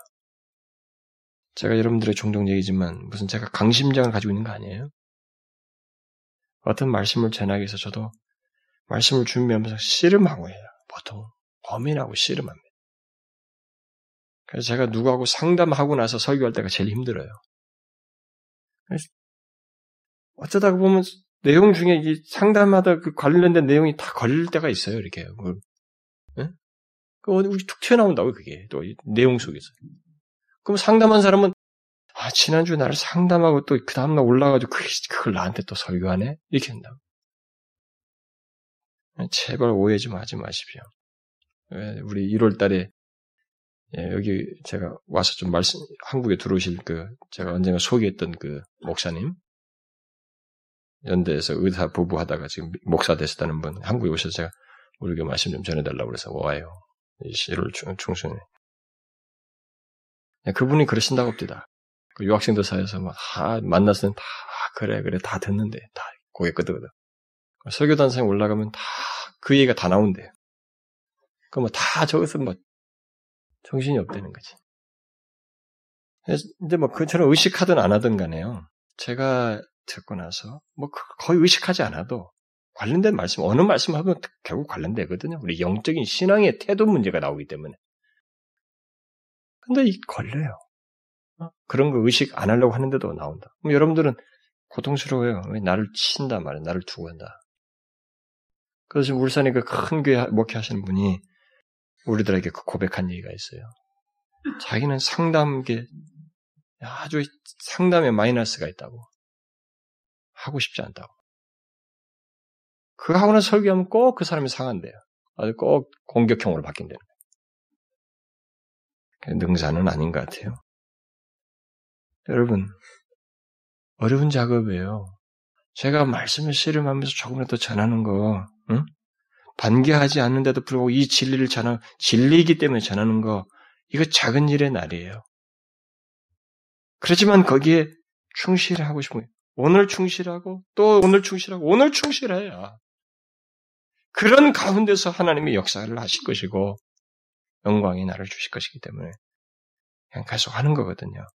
제가 여러분들의 종종 얘기지만 무슨 제가 강심장을 가지고 있는 거 아니에요? 어떤 말씀을 전하기 위해서 저도 말씀을 준비하면서 씨름하고 해요. 보통 고민하고 씨름합니다. 그래서 제가 누구하고 상담하고 나서 설교할 때가 제일 힘들어요. 어쩌다 보면 내용 중에 이 상담하다 그 관련된 내용이 다 걸릴 때가 있어요. 이렇게 그걸. 네? 그 우리 툭 튀어나온다고 그게 또 내용 속에서. 그럼 상담한 사람은 아 지난주 나를 상담하고 또 그 다음날 올라가지고 그, 그걸 나한테 또 설교하네 이렇게 한다고. 제발 오해 좀 하지 마십시오. 우리 1월 달에 예, 여기 제가 와서 좀 말씀 한국에 들어오실 그 제가 언젠가 소개했던 그 목사님 연대에서 의사 부부 하다가 지금 목사 되셨다는 분 한국에 오셔서 제가 우리에게 말씀 좀 전해달라고 그래서 와요. 1월 중순에 예, 그분이 그러신다고 합니다. 그 유학생들 사이에서 막다 만났을 땐다 아, 그래 그래 다 듣는데 다 고개 끄덕끄덕 설교단상에 올라가면 다 그 얘기가 다 나온대요. 그럼 뭐 다 저것은 뭐 정신이 없다는 거지. 이제 뭐 그처럼 의식하든 안 하든 간에요. 제가 듣고 나서 뭐그 거의 의식하지 않아도 관련된 말씀 어느 말씀 하면 결국 관련되거든요. 우리 영적인 신앙의 태도 문제가 나오기 때문에. 근데 이 걸려요. 어? 그런 거 의식 안 하려고 하는데도 나온다. 그럼 여러분들은 고통스러워요. 왜 나를 친다 말이야. 나를 두고 한다. 그래서 울산에 그큰 교회 목회하시는 분이 우리들에게 그 고백한 얘기가 있어요. 자기는 상담계 아주 상담에 마이너스가 있다고 하고 싶지 않다고. 그 하고는 설교하면 꼭 그 사람이 상한대요. 아주 꼭 공격형으로 거예요. 능사는 아닌 것 같아요. 여러분, 어려운 작업이에요. 제가 말씀을 씨름하면서 조금이라도 전하는 거, 응? 반기하지 않는데도 불구하고 이 진리를 전하, 진리이기 때문에 전하는 거, 이거 작은 일의 날이에요. 그렇지만 거기에 충실하고 싶은. 오늘 충실하고, 또 오늘 충실하고, 오늘 충실해야. 그런 가운데서 하나님의 역사를 하실 것이고, 영광이 나를 주실 것이기 때문에, 그냥 계속 하는 거거든요.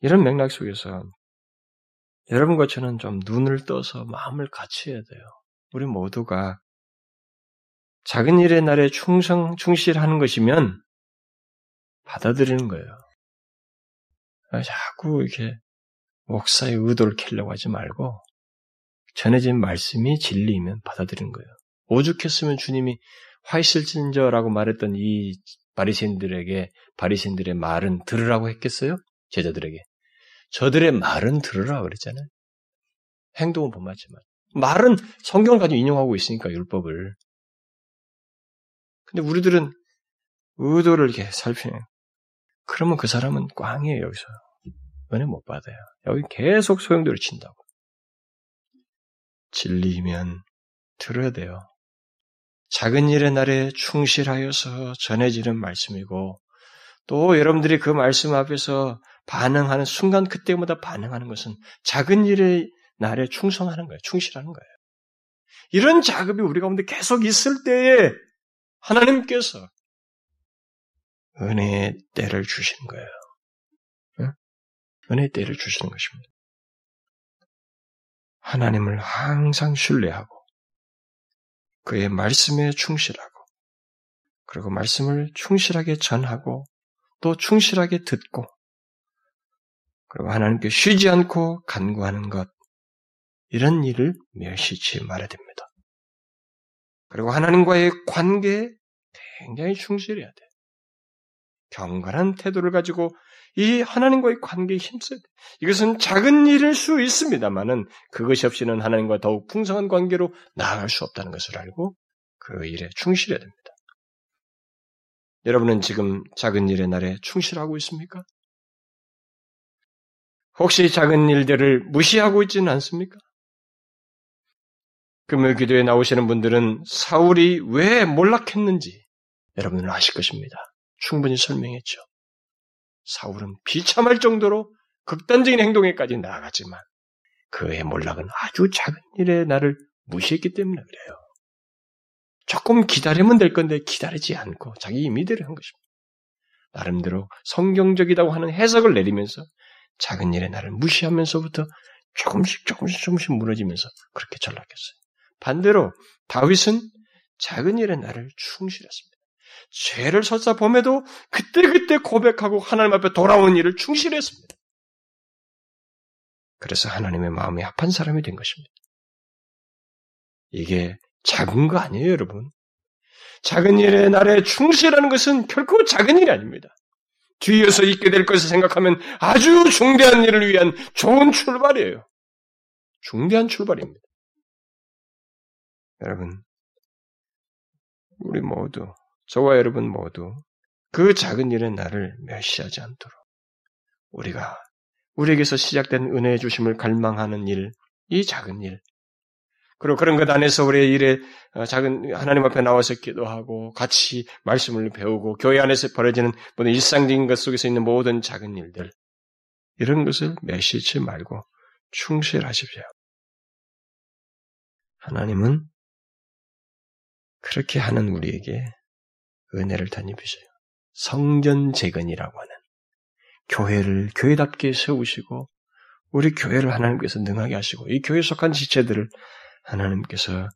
이런 맥락 속에서 여러분과 저는 좀 눈을 떠서 마음을 갖춰야 돼요. 우리 모두가 작은 일의 날에 충성, 충실하는 것이면 받아들이는 거예요. 자꾸 이렇게 목사의 의도를 캐려고 하지 말고 전해진 말씀이 진리이면 받아들이는 거예요. 오죽했으면 주님이 화이실진저라고 말했던 이 바리새인들에게 바리새인들의 말은 들으라고 했겠어요? 제자들에게. 저들의 말은 들으라 그랬잖아요. 행동은 본받지만 말은 성경을 가지고 인용하고 있으니까 율법을. 근데 우리들은 의도를 이렇게 살피네. 그러면 그 사람은 꽝이에요 여기서 은혜 못 받아요. 여기 계속 소용돌이 친다고. 진리면 들어야 돼요. 작은 일의 날에 충실하여서 전해지는 말씀이고 또 여러분들이 그 말씀 앞에서 반응하는 순간 그때마다 반응하는 것은 작은 일의 날에 충성하는 거예요. 충실하는 거예요. 이런 작업이 우리 가운데 계속 있을 때에 하나님께서 은혜의 때를 주시는 거예요. 은혜의 때를 주시는 것입니다. 하나님을 항상 신뢰하고 그의 말씀에 충실하고 그리고 말씀을 충실하게 전하고 또 충실하게 듣고 그리고 하나님께 쉬지 않고 간구하는 것 이런 일을 멸시치 말아야 됩니다. 그리고 하나님과의 관계에 굉장히 충실해야 돼. 경건한 태도를 가지고 이 하나님과의 관계에 힘써야 돼. 이것은 작은 일일 수 있습니다만은 그것이 없이는 하나님과 더욱 풍성한 관계로 나아갈 수 없다는 것을 알고 그 일에 충실해야 됩니다. 여러분은 지금 작은 일의 날에 충실하고 있습니까? 혹시 작은 일들을 무시하고 있지는 않습니까? 금요 기도에 나오시는 분들은 사울이 왜 몰락했는지 여러분은 아실 것입니다. 충분히 설명했죠. 사울은 비참할 정도로 극단적인 행동에까지 나아갔지만 그의 몰락은 아주 작은 일에 나를 무시했기 때문에 그래요. 조금 기다리면 될 건데 기다리지 않고 자기 임의대로 한 것입니다. 나름대로 성경적이라고 하는 해석을 내리면서 작은 일에 나를 무시하면서부터 조금씩 조금씩 조금씩 무너지면서 그렇게 전락했어요. 반대로 다윗은 작은 일에 나를 충실했습니다. 죄를 설사 범해도 그때그때 고백하고 하나님 앞에 돌아온 일을 충실했습니다. 그래서 하나님의 마음이 합한 사람이 된 것입니다. 이게 작은 거 아니에요, 여러분. 작은 일에 날에 충실하는 것은 결코 작은 일이 아닙니다. 뒤에서 있게 될 것을 생각하면 아주 중대한 일을 위한 좋은 출발이에요. 중대한 출발입니다. 여러분, 우리 모두, 저와 여러분 모두 그 작은 일의 날을 멸시하지 않도록 우리가 우리에게서 시작된 은혜의 주심을 갈망하는 일, 이 작은 일, 그리고 그런 것 안에서 우리의 일에 어, 작은 하나님 앞에 나와서 기도하고 같이 말씀을 배우고 교회 안에서 벌어지는 모든 일상적인 것 속에서 있는 모든 작은 일들 이런 것을 매시지 말고 충실하십시오. 하나님은 그렇게 하는 우리에게 은혜를 덧입으셔요. 성전 재건이라고 하는 교회를 교회답게 세우시고 우리 교회를 하나님께서 능하게 하시고 이 교회에 속한 지체들을 하나님께서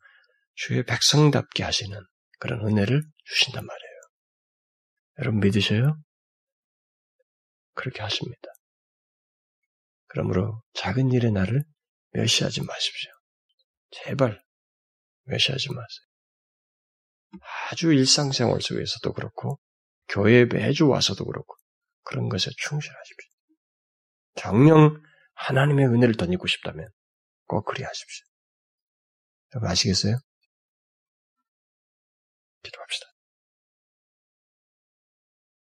주의 백성답게 하시는 그런 은혜를 주신단 말이에요. 여러분 믿으셔요? 그렇게 하십니다. 그러므로 작은 일의 나를 멸시하지 마십시오. 제발 멸시하지 마세요. 아주 일상생활 속에서도 그렇고 교회에 매주 와서도 그렇고 그런 것에 충실하십시오. 정령 하나님의 은혜를 덧입고 싶다면 꼭 그리 하십시오. 여러분 아시겠어요? 기도합시다.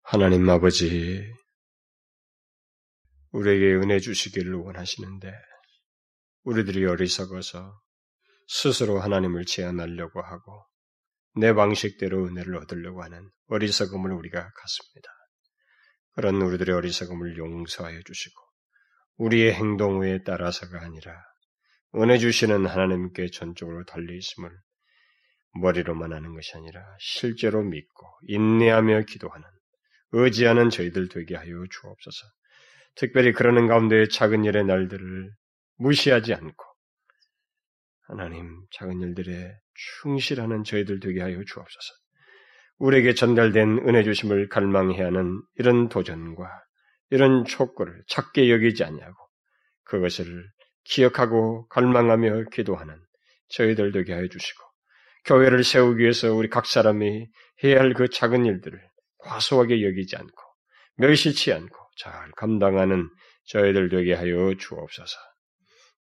하나님 아버지, 우리에게 은혜 주시기를 원하시는데, 우리들이 어리석어서 스스로 하나님을 제한하려고 하고, 내 방식대로 은혜를 얻으려고 하는 어리석음을 우리가 갖습니다. 그런 우리들의 어리석음을 용서하여 주시고, 우리의 행동 에 따라서가 아니라, 은혜 주시는 하나님께 전적으로 달리 있음을 머리로만 하는 것이 아니라 실제로 믿고 인내하며 기도하는 의지하는 저희들 되게 하여 주옵소서. 특별히 그러는 가운데 작은 일의 날들을 무시하지 않고 하나님 작은 일들에 충실하는 저희들 되게 하여 주옵소서. 우리에게 전달된 은혜 주심을 갈망해야 하는 이런 도전과 이런 촉구를 작게 여기지 않냐고 그것을 기억하고 갈망하며 기도하는 저희들 되게 하여 주시고 교회를 세우기 위해서 우리 각 사람이 해야 할 그 작은 일들을 과소하게 여기지 않고 멸시치 않고 잘 감당하는 저희들 되게 하여 주옵소서.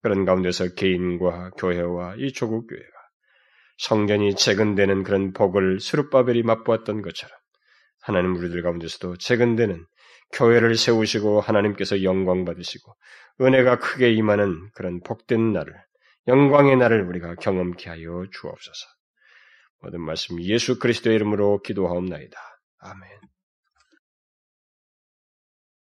그런 가운데서 개인과 교회와 이 조국 교회가 성전이 재건되는 그런 복을 스룹바벨이 맛보았던 것처럼 하나님 우리들 가운데서도 재건되는 교회를 세우시고 하나님께서 영광 받으시고 은혜가 크게 임하는 그런 복된 날을 영광의 날을 우리가 경험케 하여 주옵소서. 모든 말씀 예수 그리스도의 이름으로 기도하옵나이다. 아멘.